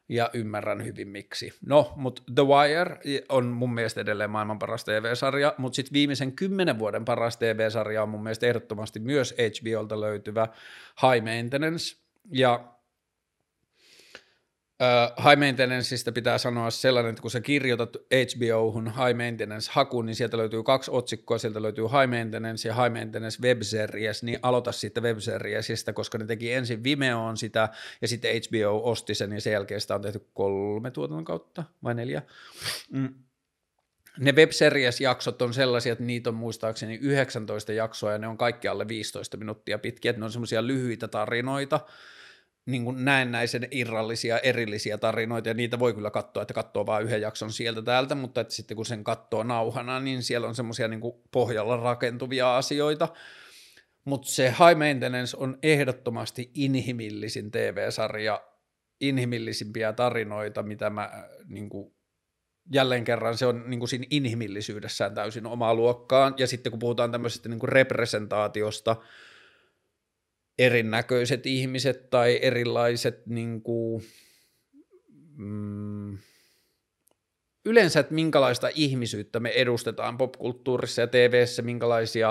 ja ymmärrän hyvin miksi. No, mutta The Wire on mun mielestä edelleen maailman paras TV-sarja, mutta sitten viimeisen kymmenen vuoden paras TV-sarja on mun mielestä ehdottomasti myös HBOlta löytyvä High Maintenance, ja Uh, high Maintenanceista pitää sanoa sellainen, että kun sä kirjoitat HBOhun High Maintenance-hakuun, niin sieltä löytyy kaksi otsikkoa, sieltä löytyy High Maintenance ja High Maintenance Web Series, niin aloita siitä Web Seriesistä, koska ne teki ensin Vimeoon sitä, ja sitten HBO osti sen, ja sen jälkeen sitä on tehty kolme tuotannon kautta, vai neljä. Mm. Ne Web Series-jaksot on sellaisia, että niitä on muistaakseni 19 jaksoa, ja ne on kaikki alle 15 minuuttia pitkiä, että ne on semmoisia lyhyitä tarinoita, niin kuin näennäisen irrallisia, erillisiä tarinoita, ja niitä voi kyllä katsoa, että katsoo vain yhden jakson sieltä täältä, mutta että sitten kun sen katsoo nauhana, niin siellä on semmoisia niin pohjalla rakentuvia asioita, mutta se High Maintenance on ehdottomasti inhimillisin TV-sarja, inhimillisimpiä tarinoita, mitä mä niin kuin, jälleen kerran se on niin kuin siinä inhimillisyydessään täysin omaa luokkaan, ja sitten kun puhutaan tämmöisestä niin kuin representaatiosta, erinäköiset ihmiset tai erilaiset niin kuin, mm, yleensä, että minkälaista ihmisyyttä me edustetaan popkulttuurissa ja TVssä, minkälaisia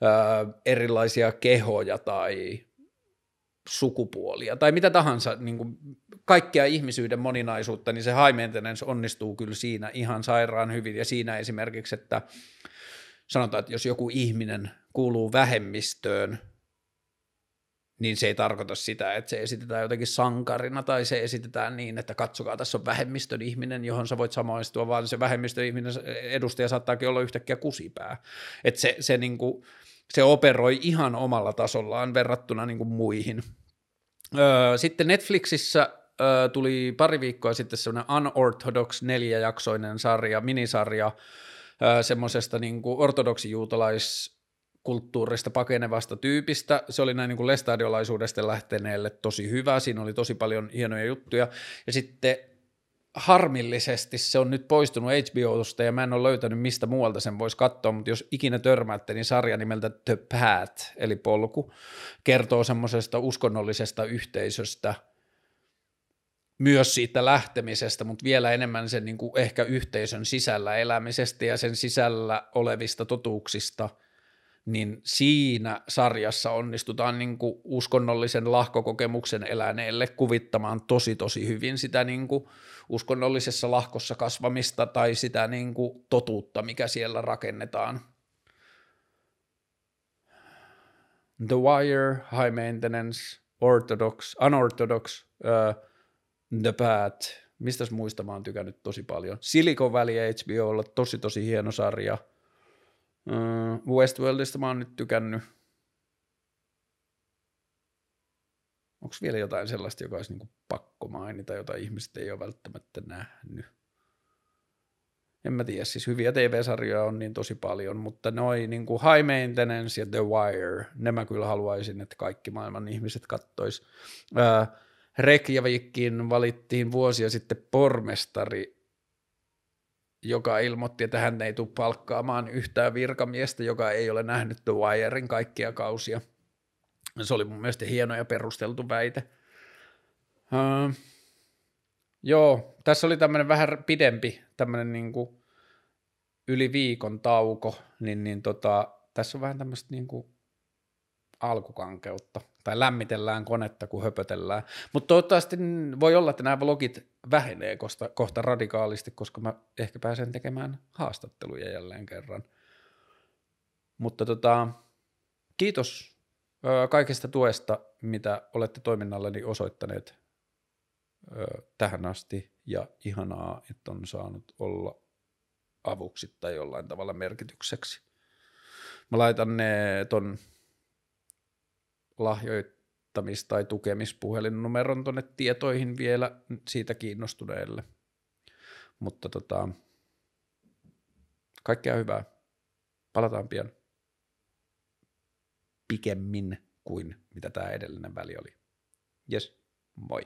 ää, erilaisia kehoja tai sukupuolia tai mitä tahansa, niin kuin kaikkea ihmisyyden moninaisuutta, niin se high maintenance onnistuu kyllä siinä ihan sairaan hyvin. Ja siinä esimerkiksi, että sanotaan, että jos joku ihminen kuuluu vähemmistöön, niin se ei tarkoita sitä, että se esitetään jotenkin sankarina tai se esitetään niin, että katsokaa, tässä on vähemmistön ihminen, johon sä voit samaistua, vaan se vähemmistön ihminen edustaja saattaakin olla yhtäkkiä kusipää. Että se, se, niin kuin, se operoi ihan omalla tasollaan verrattuna niin kuin muihin. Öö, sitten Netflixissä öö, tuli pari viikkoa sitten semmoinen Unorthodox neljäjaksoinen sarja, minisarja, öö, semmoisesta niin ortodoksijuutalais kulttuurista pakenevasta tyypistä. Se oli näin niin kuin lestadiolaisuudesta lähteneelle tosi hyvä, siinä oli tosi paljon hienoja juttuja. Ja sitten harmillisesti se on nyt poistunut HBOsta ja mä en ole löytänyt mistä muualta sen voisi katsoa, mutta jos ikinä törmäätte, niin sarja nimeltä The Path, eli polku, kertoo semmoisesta uskonnollisesta yhteisöstä – myös siitä lähtemisestä, mutta vielä enemmän sen niin kuin ehkä yhteisön sisällä elämisestä ja sen sisällä olevista totuuksista, niin siinä sarjassa onnistutaan niin kuin uskonnollisen lahkokokemuksen eläneelle kuvittamaan tosi tosi hyvin sitä niin kuin uskonnollisessa lahkossa kasvamista tai sitä niin kuin totuutta, mikä siellä rakennetaan. The Wire, High Maintenance, Orthodox, Unorthodox, uh, The Path, mistä muista mä oon tykännyt tosi paljon. Silicon Valley HBOlla, tosi tosi hieno sarja. Uh, Westworldista mä oon nyt tykännyt. Onko vielä jotain sellaista, joka olisi niinku pakko mainita, jota ihmiset ei ole välttämättä nähnyt? En mä tiedä, siis hyviä TV-sarjoja on niin tosi paljon, mutta noin niin kuin High Maintenance ja The Wire, ne mä kyllä haluaisin, että kaikki maailman ihmiset kattois. Uh, Reykjavikin valittiin vuosia sitten pormestari, joka ilmoitti, että hän ei tule palkkaamaan yhtään virkamiestä, joka ei ole nähnyt The Wirein kaikkia kausia. Se oli mun mielestä hieno ja perusteltu väite. Uh, joo, tässä oli tämmöinen vähän pidempi, tämmöinen niin yli viikon tauko, niin, niin tota, tässä on vähän tämmöistä niin alkukankeutta lämmitellään konetta, kun höpötellään. Mutta toivottavasti voi olla, että nämä vlogit vähenee kohta, kohta radikaalisti, koska mä ehkä pääsen tekemään haastatteluja jälleen kerran. Mutta tota, kiitos ö, kaikesta tuesta, mitä olette toiminnallani osoittaneet ö, tähän asti, ja ihanaa, että on saanut olla avuksi tai jollain tavalla merkitykseksi. Mä laitan ne ton lahjoittamis- tai tukemispuhelinnumeron tuonne tietoihin vielä siitä kiinnostuneelle. Mutta tota, kaikkea hyvää. Palataan pian pikemmin kuin mitä tämä edellinen väli oli. Yes, moi.